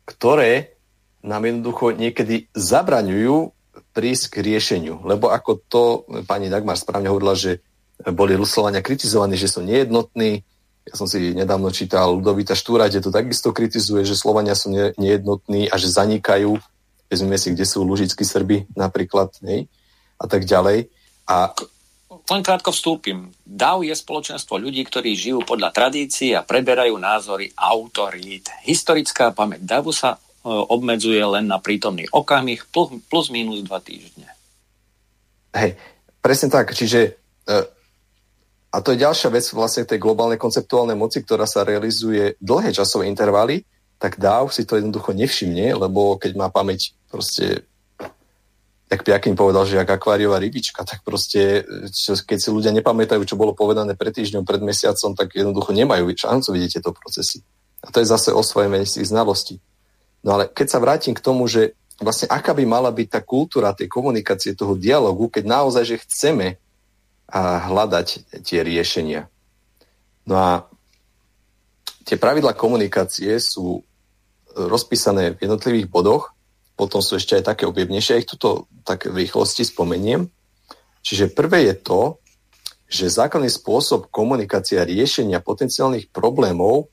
Speaker 4: ktoré nám jednoducho niekedy zabraňujú prísť k riešeniu. Lebo ako to pani Dagmar správne hovorila, že boli Ruslovania kritizovaní, že sú nejednotní. Ja som si nedávno čítal Ludovita Štúra, kde to takisto kritizuje, že Slovania sú ne, nejednotní a že zanikajú. Vezmeme si, kde sú lužickí Srby napríklad, nej? a tak ďalej. A
Speaker 3: len krátko vstúpim. DAO je spoločenstvo ľudí, ktorí žijú podľa tradícií a preberajú názory autorít. Historická pamäť DAVu sa e, obmedzuje len na prítomný okamih plus, plus minus dva týždne.
Speaker 4: Hej, presne tak. Čiže e, a to je ďalšia vec vlastne tej globálnej konceptuálnej moci, ktorá sa realizuje dlhé časové intervaly, tak DAO si to jednoducho nevšimne, lebo keď má pamäť proste, jak Piakin povedal, že jak akváriová rybička, tak proste, čo, keď si ľudia nepamätajú, čo bolo povedané pred týždňom, pred mesiacom, tak jednoducho nemajú šancu vidieť tieto procesy. A to je zase osvojenie si znalostí. No ale keď sa vrátim k tomu, že vlastne aká by mala byť tá kultúra tej komunikácie, toho dialogu, keď naozaj, že chceme a hľadať tie riešenia. No a tie pravidla komunikácie sú rozpísané v jednotlivých bodoch potom sú ešte aj také objemnejšie, ich tuto tak v rýchlosti spomeniem. Čiže prvé je to, že základný spôsob komunikácia riešenia potenciálnych problémov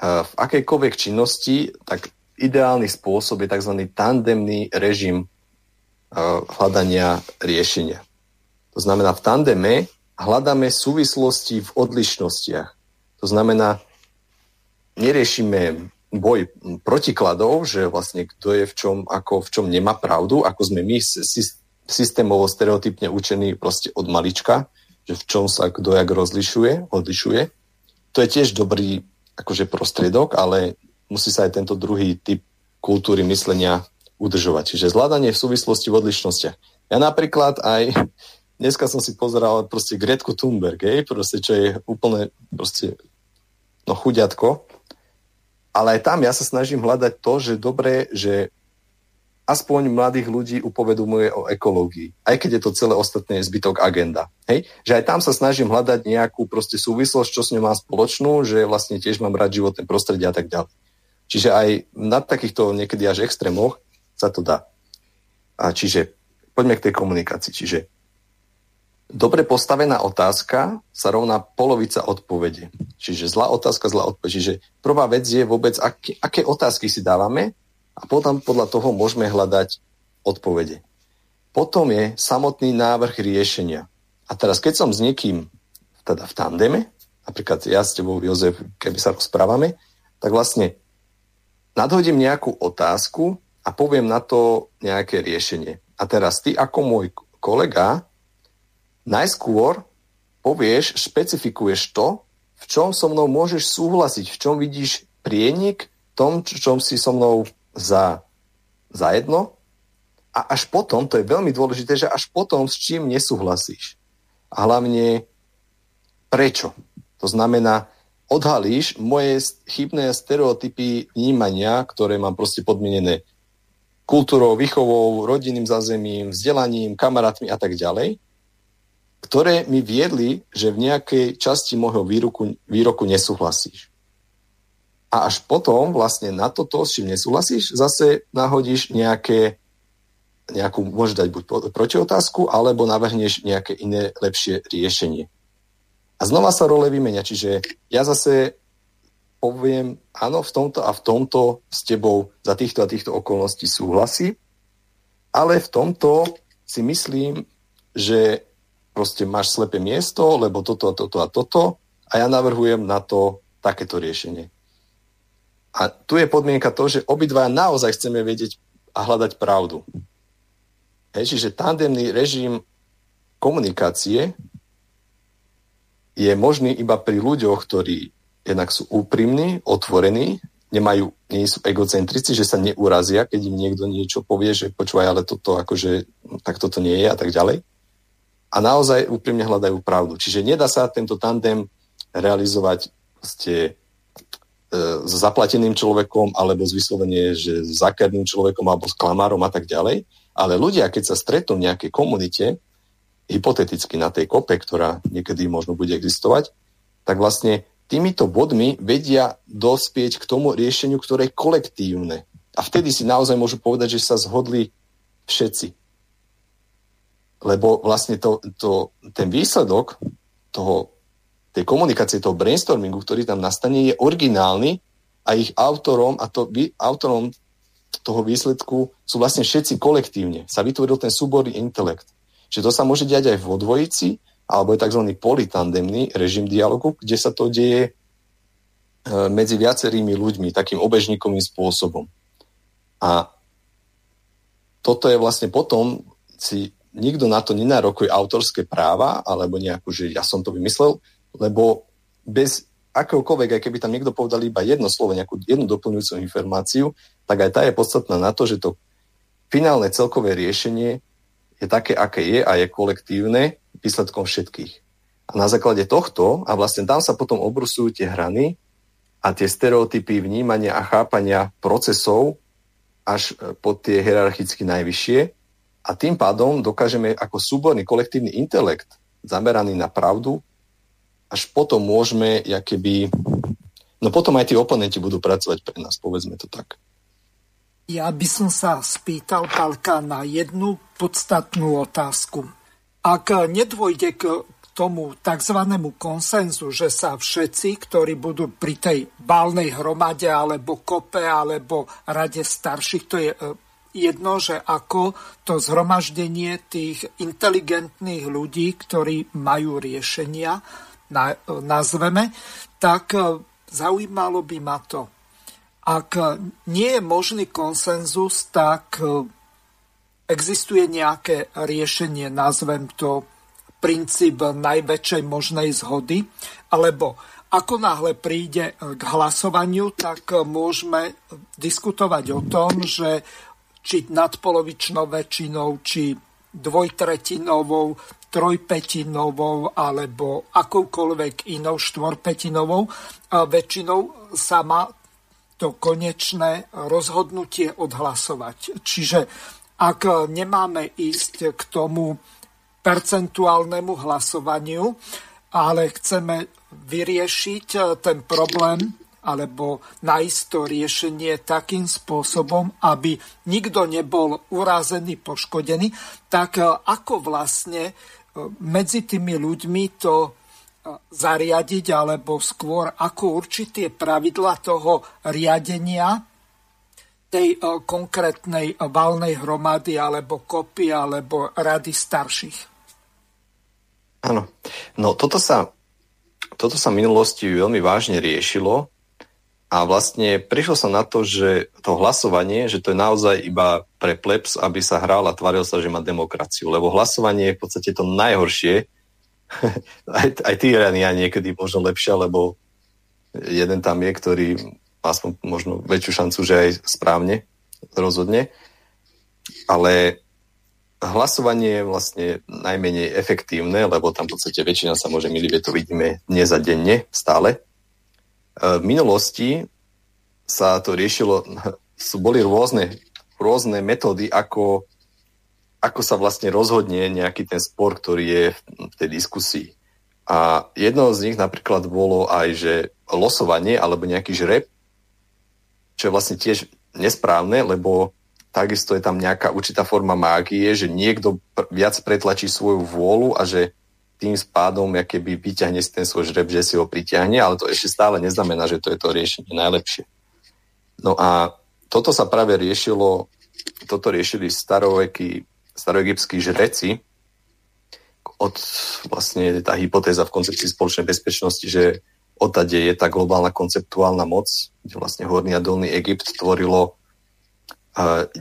Speaker 4: v akejkoľvek činnosti, tak ideálny spôsob je tzv. tandemný režim hľadania riešenia. To znamená, v tandeme hľadáme súvislosti v odlišnostiach. To znamená, neriešime boj protikladov, že vlastne kto je v čom, ako v čom nemá pravdu, ako sme my systémovo stereotypne učení proste od malička, že v čom sa kto jak rozlišuje, odlišuje. To je tiež dobrý akože prostriedok, ale musí sa aj tento druhý typ kultúry myslenia udržovať. Čiže zvládanie v súvislosti v odlišnostiach. Ja napríklad aj dneska som si pozeral proste Gretku Thunberg, hej, proste, čo je úplne proste no chuďatko. Ale aj tam ja sa snažím hľadať to, že dobre, že aspoň mladých ľudí upovedomuje o ekológii. Aj keď je to celé ostatné zbytok agenda. Hej? Že aj tam sa snažím hľadať nejakú proste súvislosť, čo s ňou mám spoločnú, že vlastne tiež mám rád životné prostredie a tak ďalej. Čiže aj na takýchto niekedy až extrémoch sa to dá. A čiže poďme k tej komunikácii. Čiže dobre postavená otázka sa rovná polovica odpovede. Čiže zlá otázka, zlá odpoveď. Čiže prvá vec je vôbec, aké, aké otázky si dávame a potom podľa toho môžeme hľadať odpovede. Potom je samotný návrh riešenia. A teraz, keď som s niekým teda v tandeme, napríklad ja s tebou, Jozef, keby sa rozprávame, tak vlastne nadhodím nejakú otázku a poviem na to nejaké riešenie. A teraz ty ako môj kolega najskôr povieš, špecifikuješ to, v čom so mnou môžeš súhlasiť, v čom vidíš prienik, v tom, čom si so mnou za, za jedno. A až potom, to je veľmi dôležité, že až potom s čím nesúhlasíš. A hlavne prečo. To znamená, odhalíš moje chybné stereotypy vnímania, ktoré mám proste podmienené kultúrou, výchovou, rodinným zázemím, vzdelaním, kamarátmi a tak ďalej ktoré mi viedli, že v nejakej časti môjho výroku, výroku nesúhlasíš. A až potom vlastne na toto, s čím nesúhlasíš, zase nahodíš nejaké, nejakú, môžeš dať buď protiotázku, alebo navrhneš nejaké iné lepšie riešenie. A znova sa role vymenia, čiže ja zase poviem, áno, v tomto a v tomto s tebou za týchto a týchto okolností súhlasí, ale v tomto si myslím, že proste máš slepé miesto, lebo toto a toto a toto a ja navrhujem na to takéto riešenie. A tu je podmienka to, že obidva naozaj chceme vedieť a hľadať pravdu. Hej, čiže tandemný režim komunikácie je možný iba pri ľuďoch, ktorí jednak sú úprimní, otvorení, nemajú, nie sú egocentrici, že sa neurazia, keď im niekto niečo povie, že počúvaj, ale toto akože, tak toto nie je a tak ďalej a naozaj úprimne hľadajú pravdu. Čiže nedá sa tento tandem realizovať ste, e, s zaplateným človekom alebo s vyslovene, že s zákerným človekom alebo s klamárom a tak ďalej. Ale ľudia, keď sa stretnú v nejakej komunite, hypoteticky na tej kope, ktorá niekedy možno bude existovať, tak vlastne týmito bodmi vedia dospieť k tomu riešeniu, ktoré je kolektívne. A vtedy si naozaj môžu povedať, že sa zhodli všetci lebo vlastne to, to, ten výsledok toho, tej komunikácie, toho brainstormingu, ktorý tam nastane, je originálny a ich autorom a to, autorom toho výsledku sú vlastne všetci kolektívne. Sa vytvoril ten súborný intelekt. Čiže to sa môže diať aj vo dvojici, alebo je tzv. politandemný režim dialogu, kde sa to deje e, medzi viacerými ľuďmi, takým obežníkovým spôsobom. A toto je vlastne potom, si nikto na to nenárokuje autorské práva, alebo nejakú, že ja som to vymyslel, lebo bez akéhokoľvek, aj keby tam niekto povedal iba jedno slovo, nejakú jednu doplňujúcu informáciu, tak aj tá je podstatná na to, že to finálne celkové riešenie je také, aké je a je kolektívne výsledkom všetkých. A na základe tohto, a vlastne tam sa potom obrusujú tie hrany a tie stereotypy vnímania a chápania procesov až po tie hierarchicky najvyššie, a tým pádom dokážeme ako súborný kolektívny intelekt zameraný na pravdu, až potom môžeme, keby... No potom aj tí oponenti budú pracovať pre nás, povedzme to tak.
Speaker 1: Ja by som sa spýtal Palka na jednu podstatnú otázku. Ak nedôjde k tomu tzv. konsenzu, že sa všetci, ktorí budú pri tej válnej hromade alebo kope alebo rade starších, to je e, jedno, že ako to zhromaždenie tých inteligentných ľudí, ktorí majú riešenia, e, nazveme, tak e, zaujímalo by ma to, ak nie je možný konsenzus, tak e, existuje nejaké riešenie, nazvem to princíp najväčšej možnej zhody, alebo ako náhle príde k hlasovaniu, tak môžeme diskutovať o tom, že či nadpolovičnou väčšinou, či dvojtretinovou, trojpetinovou alebo akoukoľvek inou štvorpetinovou väčšinou sa má to konečné rozhodnutie odhlasovať. Čiže ak nemáme ísť k tomu percentuálnemu hlasovaniu, ale chceme vyriešiť ten problém alebo nájsť to riešenie takým spôsobom, aby nikto nebol urazený, poškodený, tak ako vlastne e, medzi tými ľuďmi to zariadiť, alebo skôr ako určité pravidla toho riadenia tej e, konkrétnej valnej hromady alebo kopy alebo rady starších.
Speaker 4: Áno. No toto sa, toto sa v minulosti veľmi vážne riešilo a vlastne prišlo sa na to, že to hlasovanie, že to je naozaj iba pre plebs, aby sa hral a tváril sa, že má demokraciu. Lebo hlasovanie je v podstate to najhoršie, [LAUGHS] aj, aj tyrania niekedy možno lepšia, lebo jeden tam je, ktorý má aspoň možno väčšiu šancu, že aj správne rozhodne. Ale hlasovanie je vlastne najmenej efektívne, lebo tam v podstate väčšina sa môže miliť, to vidíme dnes a denne stále. E, v minulosti sa to riešilo, [LAUGHS] sú, boli rôzne, rôzne metódy, ako ako sa vlastne rozhodne nejaký ten spor, ktorý je v tej diskusii. A jedno z nich napríklad bolo aj, že losovanie alebo nejaký žreb, čo je vlastne tiež nesprávne, lebo takisto je tam nejaká určitá forma mágie, že niekto viac pretlačí svoju vôľu a že tým spádom keby vyťahne si ten svoj žreb, že si ho pritiahne, ale to ešte stále neznamená, že to je to riešenie najlepšie. No a toto sa práve riešilo, toto riešili starovekí staroegyptskí žreci, od vlastne tá hypotéza v koncepcii spoločnej bezpečnosti, že odtade je tá globálna konceptuálna moc, kde vlastne Horný a Dolný Egypt tvorilo 10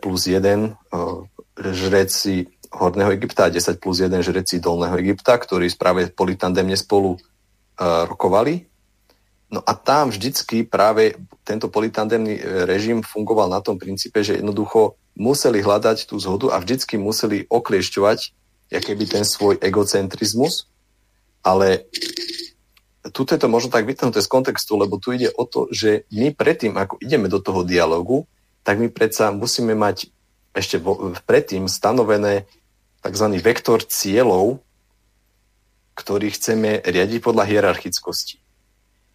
Speaker 4: plus 1 žreci Horného Egypta a 10 plus 1 žreci Dolného Egypta, ktorí práve politandemne spolu rokovali. No a tam vždycky práve tento politandemný e, režim fungoval na tom princípe, že jednoducho museli hľadať tú zhodu a vždycky museli okliešťovať keby ten svoj egocentrizmus, ale tu je to možno tak vytrhnuté z kontextu, lebo tu ide o to, že my predtým, ako ideme do toho dialogu, tak my predsa musíme mať ešte predtým stanovené tzv. vektor cieľov, ktorý chceme riadiť podľa hierarchickosti.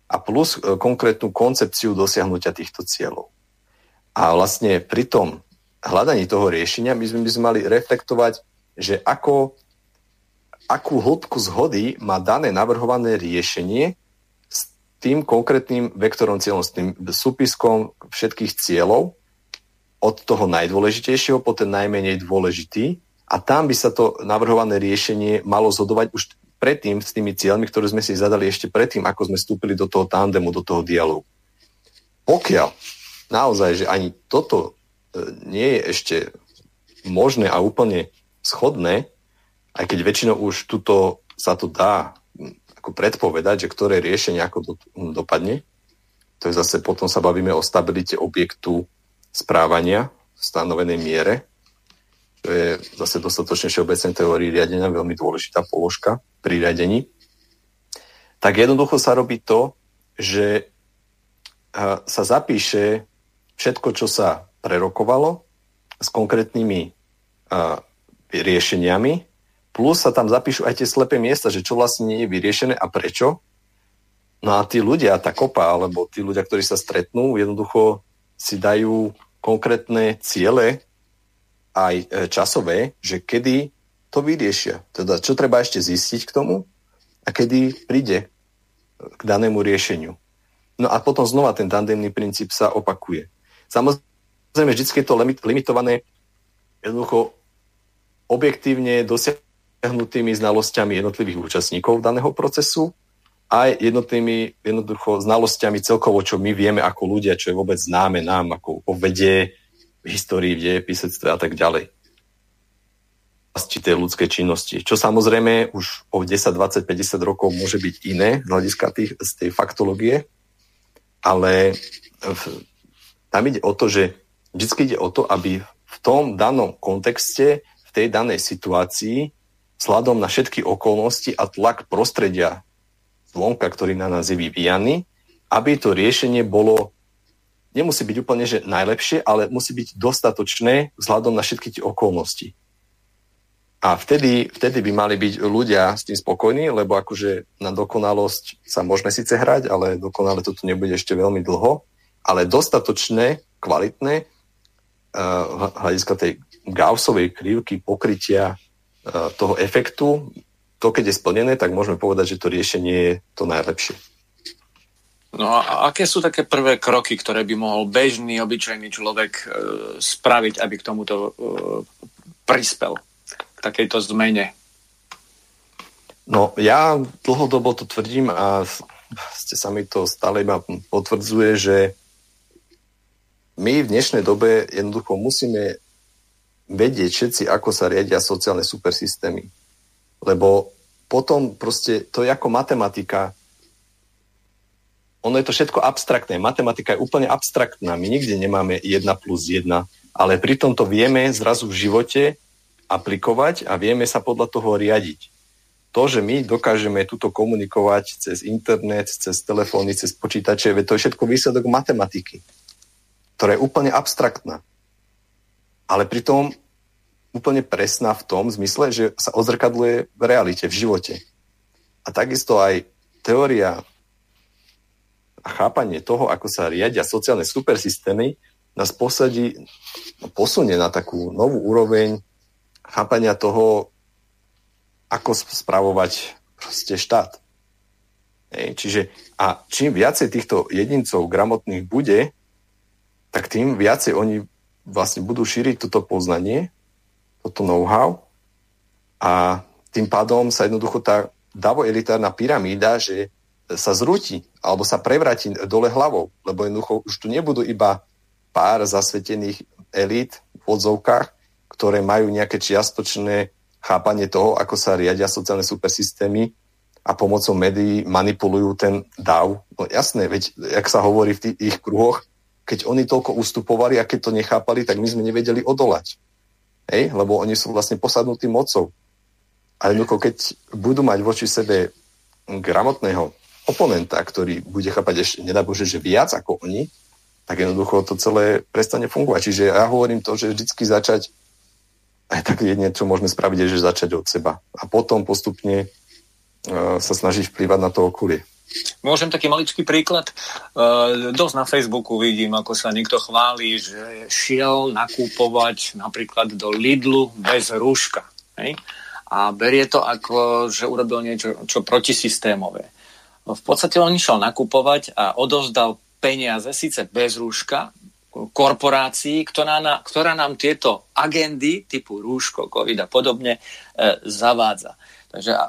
Speaker 4: A plus e, konkrétnu koncepciu dosiahnutia týchto cieľov. A vlastne pri tom hľadaní toho riešenia by sme, by sme mali reflektovať, že ako, akú hĺbku zhody má dané navrhované riešenie s tým konkrétnym vektorom cieľom, s tým súpiskom všetkých cieľov od toho najdôležitejšieho po ten najmenej dôležitý a tam by sa to navrhované riešenie malo zhodovať už predtým s tými cieľmi, ktoré sme si zadali ešte predtým, ako sme vstúpili do toho tandemu, do toho dialogu. Pokiaľ naozaj, že ani toto nie je ešte možné a úplne schodné, aj keď väčšinou už tuto sa to dá ako predpovedať, že ktoré riešenie ako do, dopadne. To je zase potom sa bavíme o stabilite objektu správania v stanovenej miere. To je zase dostatočne všeobecnej teórii riadenia veľmi dôležitá položka pri riadení. Tak jednoducho sa robí to, že sa zapíše všetko, čo sa prerokovalo s konkrétnymi riešeniami, plus sa tam zapíšu aj tie slepé miesta, že čo vlastne nie je vyriešené a prečo. No a tí ľudia, tá kopa, alebo tí ľudia, ktorí sa stretnú, jednoducho si dajú konkrétne ciele, aj e, časové, že kedy to vyriešia. Teda čo treba ešte zistiť k tomu a kedy príde k danému riešeniu. No a potom znova ten tandemný princíp sa opakuje. Samozrejme, vždy je to limitované jednoducho objektívne dosiahnutými znalosťami jednotlivých účastníkov daného procesu aj jednotnými jednoducho znalosťami celkovo, čo my vieme ako ľudia, čo je vôbec známe nám, ako o vede, histórii, v dejepisectve a tak ďalej. Tej ľudskej činnosti. Čo samozrejme už o 10, 20, 50 rokov môže byť iné z hľadiska tých, z tej faktológie, ale v, tam ide o to, že vždy ide o to, aby v tom danom kontexte, v tej danej situácii, vzhľadom na všetky okolnosti a tlak prostredia zvonka, ktorý na nás je vyvíjaný, aby to riešenie bolo nemusí byť úplne že najlepšie, ale musí byť dostatočné vzhľadom na všetky tie okolnosti. A vtedy, vtedy by mali byť ľudia s tým spokojní, lebo akože na dokonalosť sa môžeme síce hrať, ale dokonale to tu nebude ešte veľmi dlho, ale dostatočné, kvalitné uh, hľadiska tej Gaussovej krivky pokrytia uh, toho efektu, to keď je splnené, tak môžeme povedať, že to riešenie je to najlepšie.
Speaker 3: No a aké sú také prvé kroky, ktoré by mohol bežný, obyčajný človek e, spraviť, aby k tomuto e, prispel, k takejto zmene?
Speaker 4: No ja dlhodobo to tvrdím a ste sa mi to stále iba potvrdzuje, že my v dnešnej dobe jednoducho musíme vedieť všetci, ako sa riadia sociálne supersystémy. Lebo potom proste to je ako matematika ono je to všetko abstraktné. Matematika je úplne abstraktná. My nikde nemáme 1 plus 1, ale pritom to vieme zrazu v živote aplikovať a vieme sa podľa toho riadiť. To, že my dokážeme tuto komunikovať cez internet, cez telefóny, cez počítače, to je všetko výsledok matematiky, ktorá je úplne abstraktná. Ale pritom úplne presná v tom zmysle, že sa odzrkadluje v realite, v živote. A takisto aj teória a chápanie toho, ako sa riadia sociálne supersystémy, nás posadí, posunie na takú novú úroveň chápania toho, ako spravovať proste štát. Hej, čiže a čím viacej týchto jedincov gramotných bude, tak tým viacej oni vlastne budú šíriť toto poznanie, toto know-how a tým pádom sa jednoducho tá davo-elitárna pyramída, že sa zrúti alebo sa prevráti dole hlavou, lebo jednoducho už tu nebudú iba pár zasvetených elít v odzovkách, ktoré majú nejaké čiastočné chápanie toho, ako sa riadia sociálne supersystémy a pomocou médií manipulujú ten dav. No jasné, veď, jak sa hovorí v tých ich kruhoch, keď oni toľko ustupovali a keď to nechápali, tak my sme nevedeli odolať. Hej? Lebo oni sú vlastne posadnutí mocou. A jednoducho, keď budú mať voči sebe gramotného oponenta, ktorý bude chápať ešte, nedá Bože, že viac ako oni, tak jednoducho to celé prestane fungovať. Čiže ja hovorím to, že vždycky začať, aj tak jedne, čo môžeme spraviť, je, že začať od seba. A potom postupne uh, sa snažiť vplývať na to okolie.
Speaker 3: Môžem taký maličký príklad. Uh, dosť na Facebooku vidím, ako sa niekto chváli, že šiel nakúpovať napríklad do Lidlu bez rúška. Hej? A berie to ako, že urobil niečo čo protisystémové. V podstate on išiel nakupovať a odozdal peniaze, síce bez rúška, korporácií, ktorá, na, ktorá nám tieto agendy typu rúško, COVID a podobne e, zavádza. Takže e,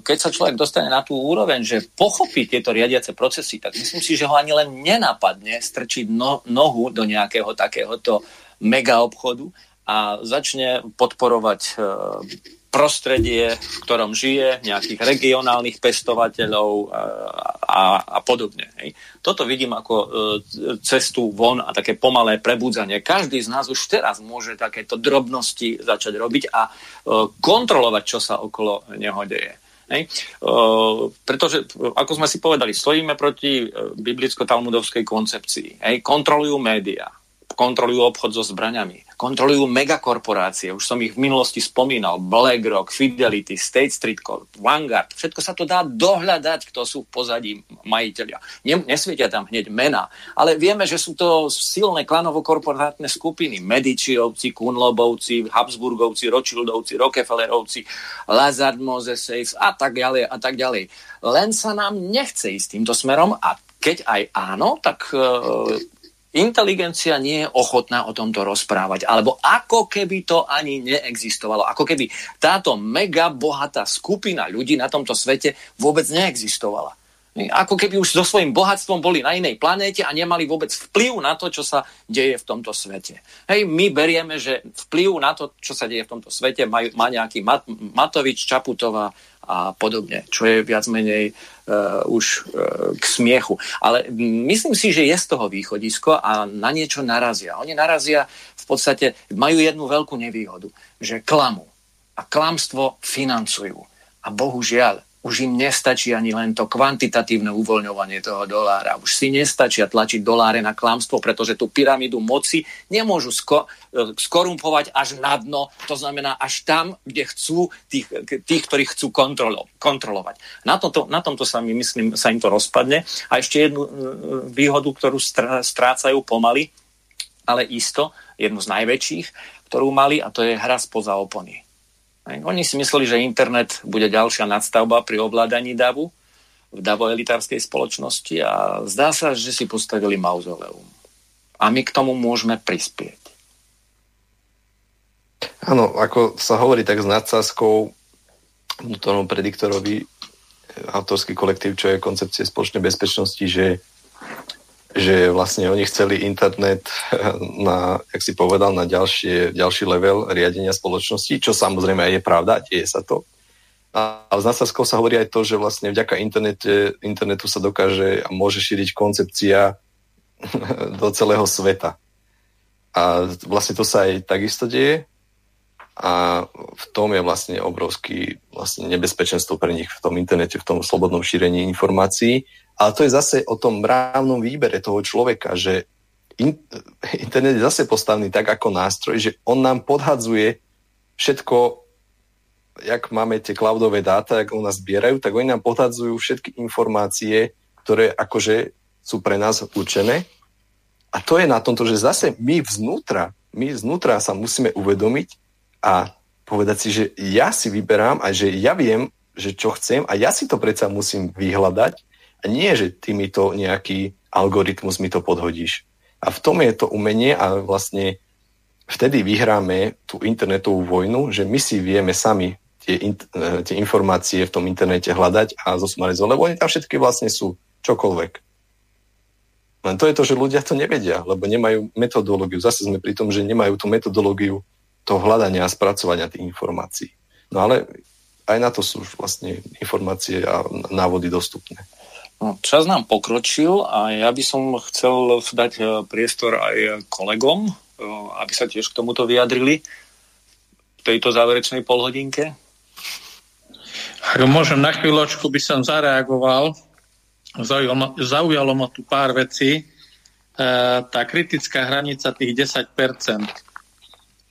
Speaker 3: keď sa človek dostane na tú úroveň, že pochopí tieto riadiace procesy, tak myslím si, že ho ani len nenapadne strčiť no, nohu do nejakého takéhoto mega obchodu a začne podporovať e, prostredie, v ktorom žije, nejakých regionálnych pestovateľov a, a, a podobne. Hej. Toto vidím ako e, cestu von a také pomalé prebudzanie. Každý z nás už teraz môže takéto drobnosti začať robiť a e, kontrolovať, čo sa okolo neho deje. Hej. E, pretože, ako sme si povedali, stojíme proti e, biblicko-talmudovskej koncepcii. Hej. Kontrolujú médiá kontrolujú obchod so zbraňami, kontrolujú megakorporácie, už som ich v minulosti spomínal, BlackRock, Fidelity, State Street Corp, Vanguard, všetko sa to dá dohľadať, kto sú v pozadí majiteľia. Nesvietia tam hneď mena, ale vieme, že sú to silné klanovo-korporátne skupiny, Medičiovci, Kunlobovci, Habsburgovci, Rothschildovci, Rockefellerovci, Lazard Moses a tak ďalej a tak ďalej. Len sa nám nechce ísť týmto smerom a keď aj áno, tak e, inteligencia nie je ochotná o tomto rozprávať. Alebo ako keby to ani neexistovalo. Ako keby táto mega bohatá skupina ľudí na tomto svete vôbec neexistovala. Ako keby už so svojím bohatstvom boli na inej planéte a nemali vôbec vplyv na to, čo sa deje v tomto svete. Hej, my berieme, že vplyv na to, čo sa deje v tomto svete, má, má nejaký Mat- Matovič, Čaputová a podobne, čo je viac menej uh, už uh, k smiechu. Ale myslím si, že je z toho východisko a na niečo narazia. Oni narazia v podstate, majú jednu veľkú nevýhodu, že klamu. A klamstvo financujú. A bohužiaľ, už im nestačí ani len to kvantitatívne uvoľňovanie toho dolára. Už si nestačia tlačiť doláre na klamstvo, pretože tú pyramídu moci nemôžu sko- e, skorumpovať až na dno, to znamená až tam, kde chcú tých, tých ktorí chcú kontrolo- kontrolovať. Na tomto, na tomto sa mi myslím, sa im to rozpadne. A ešte jednu e, výhodu, ktorú strácajú pomaly, ale isto, jednu z najväčších, ktorú mali, a to je hra spoza opony. Oni si mysleli, že internet bude ďalšia nadstavba pri ovládaní davu v davoelitárskej spoločnosti a zdá sa, že si postavili mauzoleum. A my k tomu môžeme prispieť.
Speaker 4: Áno, ako sa hovorí tak s nadsázkou vnútornom prediktorovi e, autorský kolektív, čo je koncepcie spoločnej bezpečnosti, že že vlastne oni chceli internet na, jak si povedal, na ďalšie, ďalší level riadenia spoločnosti, čo samozrejme aj je pravda, deje sa to. A, a z nadsázkou sa hovorí aj to, že vlastne vďaka internete, internetu sa dokáže a môže šíriť koncepcia [LAUGHS] do celého sveta. A vlastne to sa aj takisto deje a v tom je vlastne obrovský vlastne nebezpečenstvo pre nich v tom internete, v tom slobodnom šírení informácií ale to je zase o tom mravnom výbere toho človeka, že in, internet je zase postavený tak ako nástroj, že on nám podhadzuje všetko, jak máme tie cloudové dáta, jak u nás zbierajú, tak oni nám podhadzujú všetky informácie, ktoré akože sú pre nás určené. A to je na tomto, že zase my vznútra, my vznútra sa musíme uvedomiť a povedať si, že ja si vyberám a že ja viem, že čo chcem a ja si to predsa musím vyhľadať a nie, že ty mi to nejaký algoritmus mi to podhodíš. A v tom je to umenie a vlastne vtedy vyhráme tú internetovú vojnu, že my si vieme sami tie, in, e, tie informácie v tom internete hľadať a zosmarizovať, lebo oni tam všetky vlastne sú čokoľvek. Len to je to, že ľudia to nevedia, lebo nemajú metodológiu. Zase sme pri tom, že nemajú tú metodológiu toho hľadania a spracovania tých informácií. No ale aj na to sú vlastne informácie a návody dostupné.
Speaker 3: No, čas nám pokročil a ja by som chcel dať e, priestor aj kolegom, e, aby sa tiež k tomuto vyjadrili v tejto záverečnej polhodinke.
Speaker 6: Ak môžem, na chvíľočku by som zareagoval. Zaujalo ma, zaujalo ma tu pár vecí. E, tá kritická hranica tých 10%.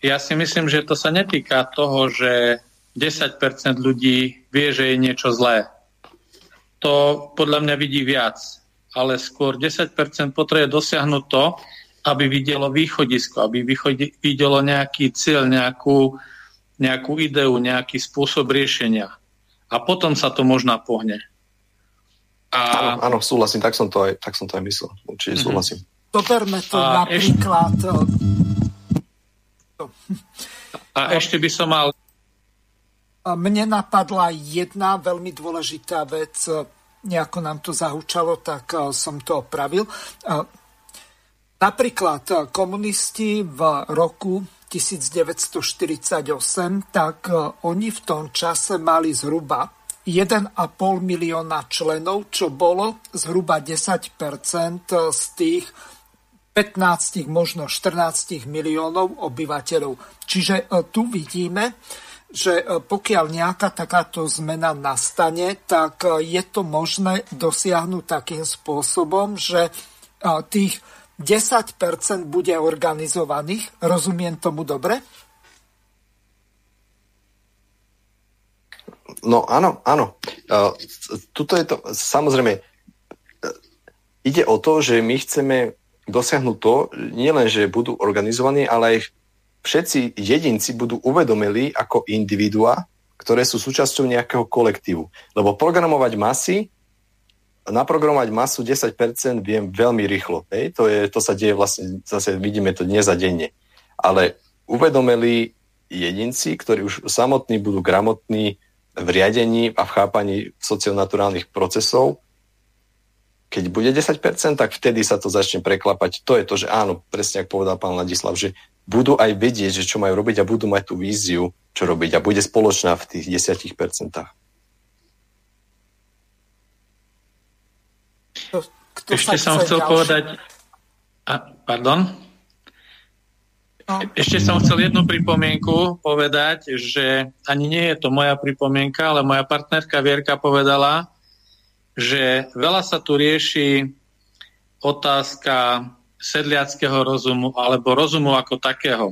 Speaker 6: Ja si myslím, že to sa netýka toho, že 10% ľudí vie, že je niečo zlé to podľa mňa vidí viac. Ale skôr 10% potrebuje dosiahnuť to, aby videlo východisko, aby videlo nejaký cieľ, nejakú, nejakú ideu, nejaký spôsob riešenia. A potom sa to možná pohne.
Speaker 4: A... Áno, áno, súhlasím, tak som to aj, tak som to aj myslel. Určite mm-hmm. súhlasím.
Speaker 1: Doberme to a napríklad. Ešte...
Speaker 6: A ešte by som mal
Speaker 1: mne napadla jedna veľmi dôležitá vec, nejako nám to zahúčalo, tak eh, som to opravil. Eh, napríklad eh, komunisti v roku 1948, tak oni v tom čase mali zhruba 1,5 milióna členov, čo bolo zhruba 10% z tých 15, možno 14 miliónov obyvateľov. Čiže tu vidíme, že e, pokiaľ nejaká takáto zmena nastane, tak e, je to možné dosiahnuť takým spôsobom, že e, tých 10% bude organizovaných. Rozumiem tomu dobre?
Speaker 4: No áno, áno. Tuto je to, samozrejme, ide o to, že my chceme dosiahnuť to, nielen, že budú organizovaní, ale aj všetci jedinci budú uvedomili ako individua, ktoré sú súčasťou nejakého kolektívu. Lebo programovať masy, naprogramovať masu 10% viem veľmi rýchlo. Hej? To, je, to sa deje vlastne, zase vidíme to dnes a denne. Ale uvedomili jedinci, ktorí už samotní budú gramotní v riadení a v chápaní socionaturálnych procesov, keď bude 10%, tak vtedy sa to začne preklapať. To je to, že áno, presne ako povedal pán Ladislav, že budú aj vedieť, že čo majú robiť a budú mať tú víziu, čo robiť a bude spoločná v tých 10%.
Speaker 6: Kto Ešte som chcel ďalší? povedať... A, pardon? No. Ešte som chcel jednu pripomienku povedať, že ani nie je to moja pripomienka, ale moja partnerka Vierka povedala, že veľa sa tu rieši otázka sedliackého rozumu alebo rozumu ako takého.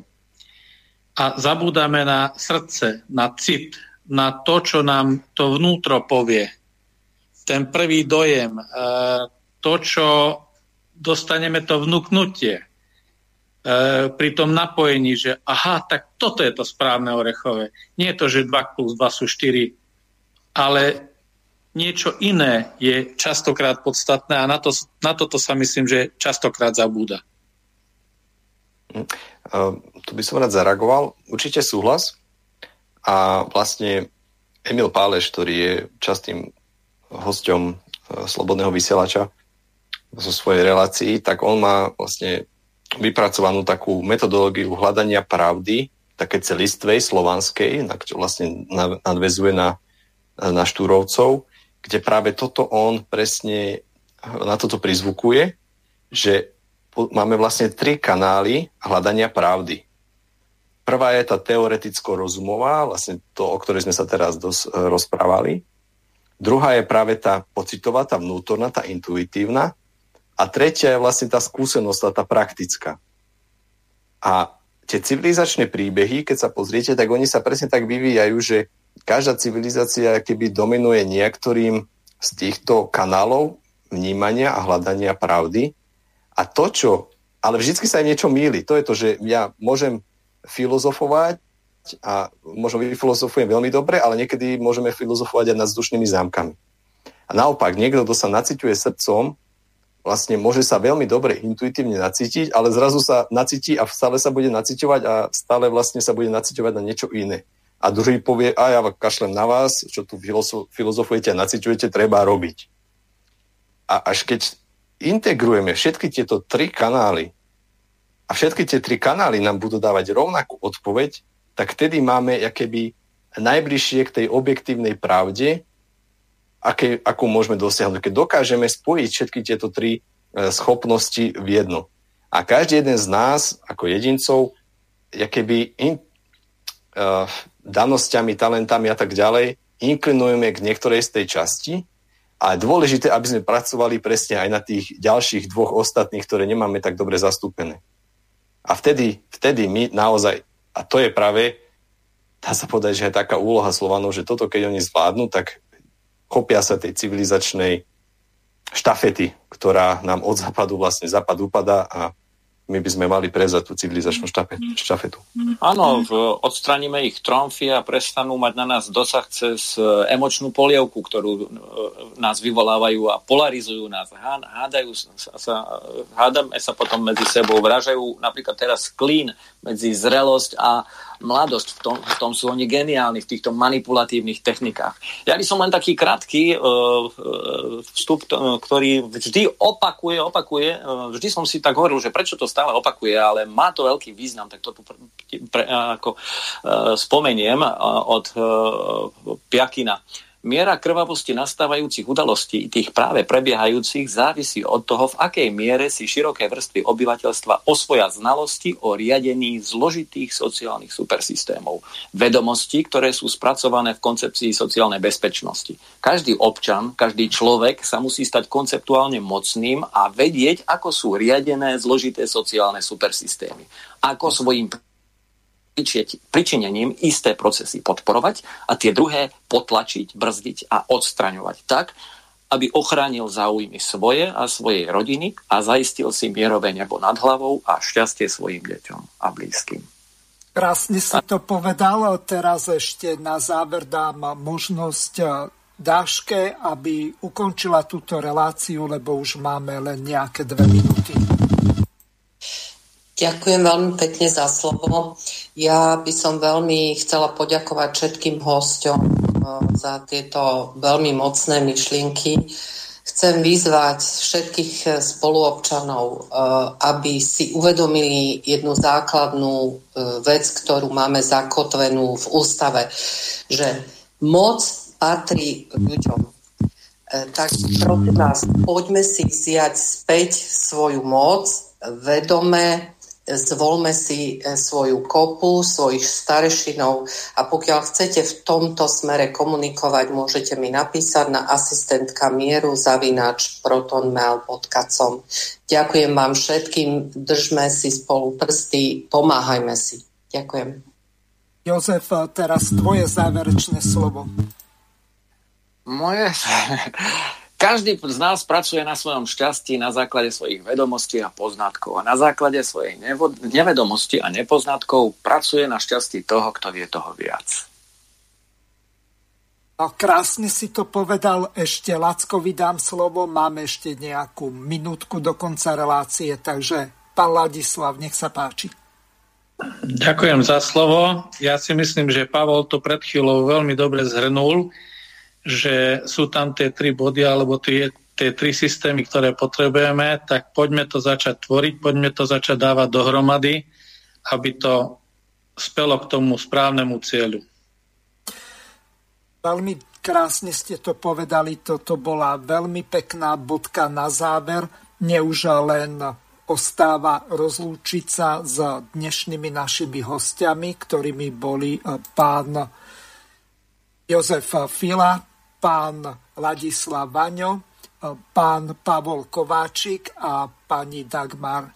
Speaker 6: A zabúdame na srdce, na cit, na to, čo nám to vnútro povie. Ten prvý dojem, e, to, čo dostaneme to vnúknutie e, pri tom napojení, že aha, tak toto je to správne orechové. Nie je to, že 2 plus 2 sú 4, ale niečo iné je častokrát podstatné a na, to, na toto sa myslím, že častokrát zabúda.
Speaker 4: Uh, tu by som rád zareagoval. Určite súhlas. A vlastne Emil Páleš, ktorý je častým hosťom uh, Slobodného vysielača zo svojej relácii, tak on má vlastne vypracovanú takú metodológiu hľadania pravdy, také celistvej, slovanskej, na čo vlastne nadvezuje na, na Štúrovcov kde práve toto on presne na toto prizvukuje, že máme vlastne tri kanály hľadania pravdy. Prvá je tá teoreticko-rozumová, vlastne to, o ktorej sme sa teraz dos- rozprávali. Druhá je práve tá pocitová, tá vnútorná, tá intuitívna. A tretia je vlastne tá skúsenosť, tá, tá praktická. A tie civilizačné príbehy, keď sa pozriete, tak oni sa presne tak vyvíjajú, že každá civilizácia keby dominuje niektorým z týchto kanálov vnímania a hľadania pravdy. A to, čo... Ale vždy sa aj niečo míli. To je to, že ja môžem filozofovať a možno vyfilozofujem veľmi dobre, ale niekedy môžeme filozofovať aj nad vzdušnými zámkami. A naopak, niekto, kto sa naciťuje srdcom, vlastne môže sa veľmi dobre intuitívne nacítiť, ale zrazu sa nacíti a stále sa bude naciťovať a stále vlastne sa bude naciťovať na niečo iné a druhý povie, a ja kašlem na vás, čo tu filozofujete a naciťujete, treba robiť. A až keď integrujeme všetky tieto tri kanály a všetky tie tri kanály nám budú dávať rovnakú odpoveď, tak vtedy máme keby najbližšie k tej objektívnej pravde, aké, akú môžeme dosiahnuť. Keď dokážeme spojiť všetky tieto tri e, schopnosti v jedno. A každý jeden z nás, ako jedincov, keby in, uh, danosťami, talentami a tak ďalej, inklinujeme k niektorej z tej časti a je dôležité, aby sme pracovali presne aj na tých ďalších dvoch ostatných, ktoré nemáme tak dobre zastúpené. A vtedy, vtedy my naozaj, a to je práve, dá sa povedať, že je taká úloha Slovanov, že toto keď oni zvládnu, tak chopia sa tej civilizačnej štafety, ktorá nám od západu vlastne západ upada a my by sme mali prezať tú civilizačnú štafetu.
Speaker 3: Áno, odstraníme ich tromfy a prestanú mať na nás dosah cez e, emočnú polievku, ktorú e, nás vyvolávajú a polarizujú nás. Hádajú sa, hádame sa potom medzi sebou, vražajú napríklad teraz klín medzi zrelosť a mladosť, v tom, v tom sú oni geniálni, v týchto manipulatívnych technikách. Ja by som len taký krátky uh, vstup, ktorý vždy opakuje, opakuje, vždy som si tak hovoril, že prečo to stále opakuje, ale má to veľký význam, tak to tu pre, pre, ako spomeniem od Piakina. Miera krvavosti nastávajúcich udalostí, tých práve prebiehajúcich, závisí od toho, v akej miere si široké vrstvy obyvateľstva osvoja znalosti o riadení zložitých sociálnych supersystémov. Vedomosti, ktoré sú spracované v koncepcii sociálnej bezpečnosti. Každý občan, každý človek sa musí stať konceptuálne mocným a vedieť, ako sú riadené zložité sociálne supersystémy. Ako svojim pričinením isté procesy podporovať a tie druhé potlačiť, brzdiť a odstraňovať tak, aby ochránil záujmy svoje a svojej rodiny a zaistil si mierové nebo nad hlavou a šťastie svojim deťom a blízkym.
Speaker 1: Krásne si to povedal. Teraz ešte na záver dám možnosť eh, Dáške, aby ukončila túto reláciu, lebo už máme len nejaké dve minúty.
Speaker 2: Ďakujem veľmi pekne za slovo. Ja by som veľmi chcela poďakovať všetkým hosťom eh, za tieto veľmi mocné myšlienky. Chcem vyzvať všetkých eh, spoluobčanov, eh, aby si uvedomili jednu základnú vec, ktorú máme zakotvenú v ústave, že moc patrí ľuďom. Tak prosím vás, poďme si vziať späť svoju moc, vedome, zvolme si e, svoju kopu, svojich starešinov a pokiaľ chcete v tomto smere komunikovať, môžete mi napísať na asistentka mieru zavinač protonmail.com. Ďakujem vám všetkým, držme si spolu prsty, pomáhajme si. Ďakujem.
Speaker 1: Jozef, teraz tvoje záverečné slovo.
Speaker 3: Moje [LAUGHS] každý z nás pracuje na svojom šťastí na základe svojich vedomostí a poznatkov. A na základe svojej nevedomosti a nepoznatkov pracuje na šťastí toho, kto vie toho viac.
Speaker 1: A krásne si to povedal. Ešte Lacko vydám slovo. Máme ešte nejakú minútku do konca relácie, takže pán Ladislav, nech sa páči.
Speaker 6: Ďakujem za slovo. Ja si myslím, že Pavol to pred chvíľou veľmi dobre zhrnul že sú tam tie tri body alebo tie, tie tri systémy, ktoré potrebujeme, tak poďme to začať tvoriť, poďme to začať dávať dohromady, aby to spelo k tomu správnemu cieľu.
Speaker 1: Veľmi krásne ste to povedali, toto bola veľmi pekná bodka na záver. Neuž len ostáva rozlúčiť sa s dnešnými našimi hostiami, ktorými boli pán Jozef Fila, pán Ladislav Vaňo, pán Pavol Kováčik a pani Dagmar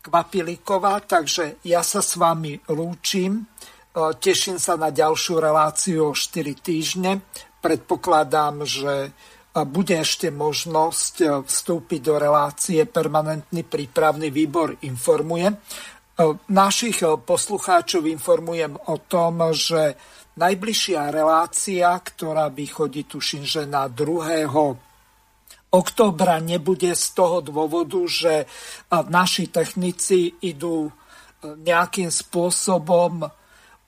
Speaker 1: Kvapiliková. Takže ja sa s vami lúčim. Teším sa na ďalšiu reláciu o 4 týždne. Predpokladám, že bude ešte možnosť vstúpiť do relácie Permanentný prípravný výbor informuje. Našich poslucháčov informujem o tom, že Najbližšia relácia, ktorá by chodí, tuším, že na 2. oktobra nebude z toho dôvodu, že naši technici idú nejakým spôsobom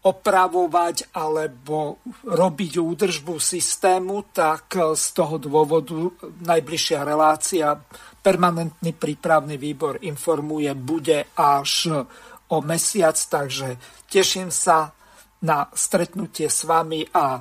Speaker 1: opravovať alebo robiť údržbu systému, tak z toho dôvodu najbližšia relácia permanentný prípravný výbor informuje, bude až o mesiac, takže teším sa na stretnutie s vami a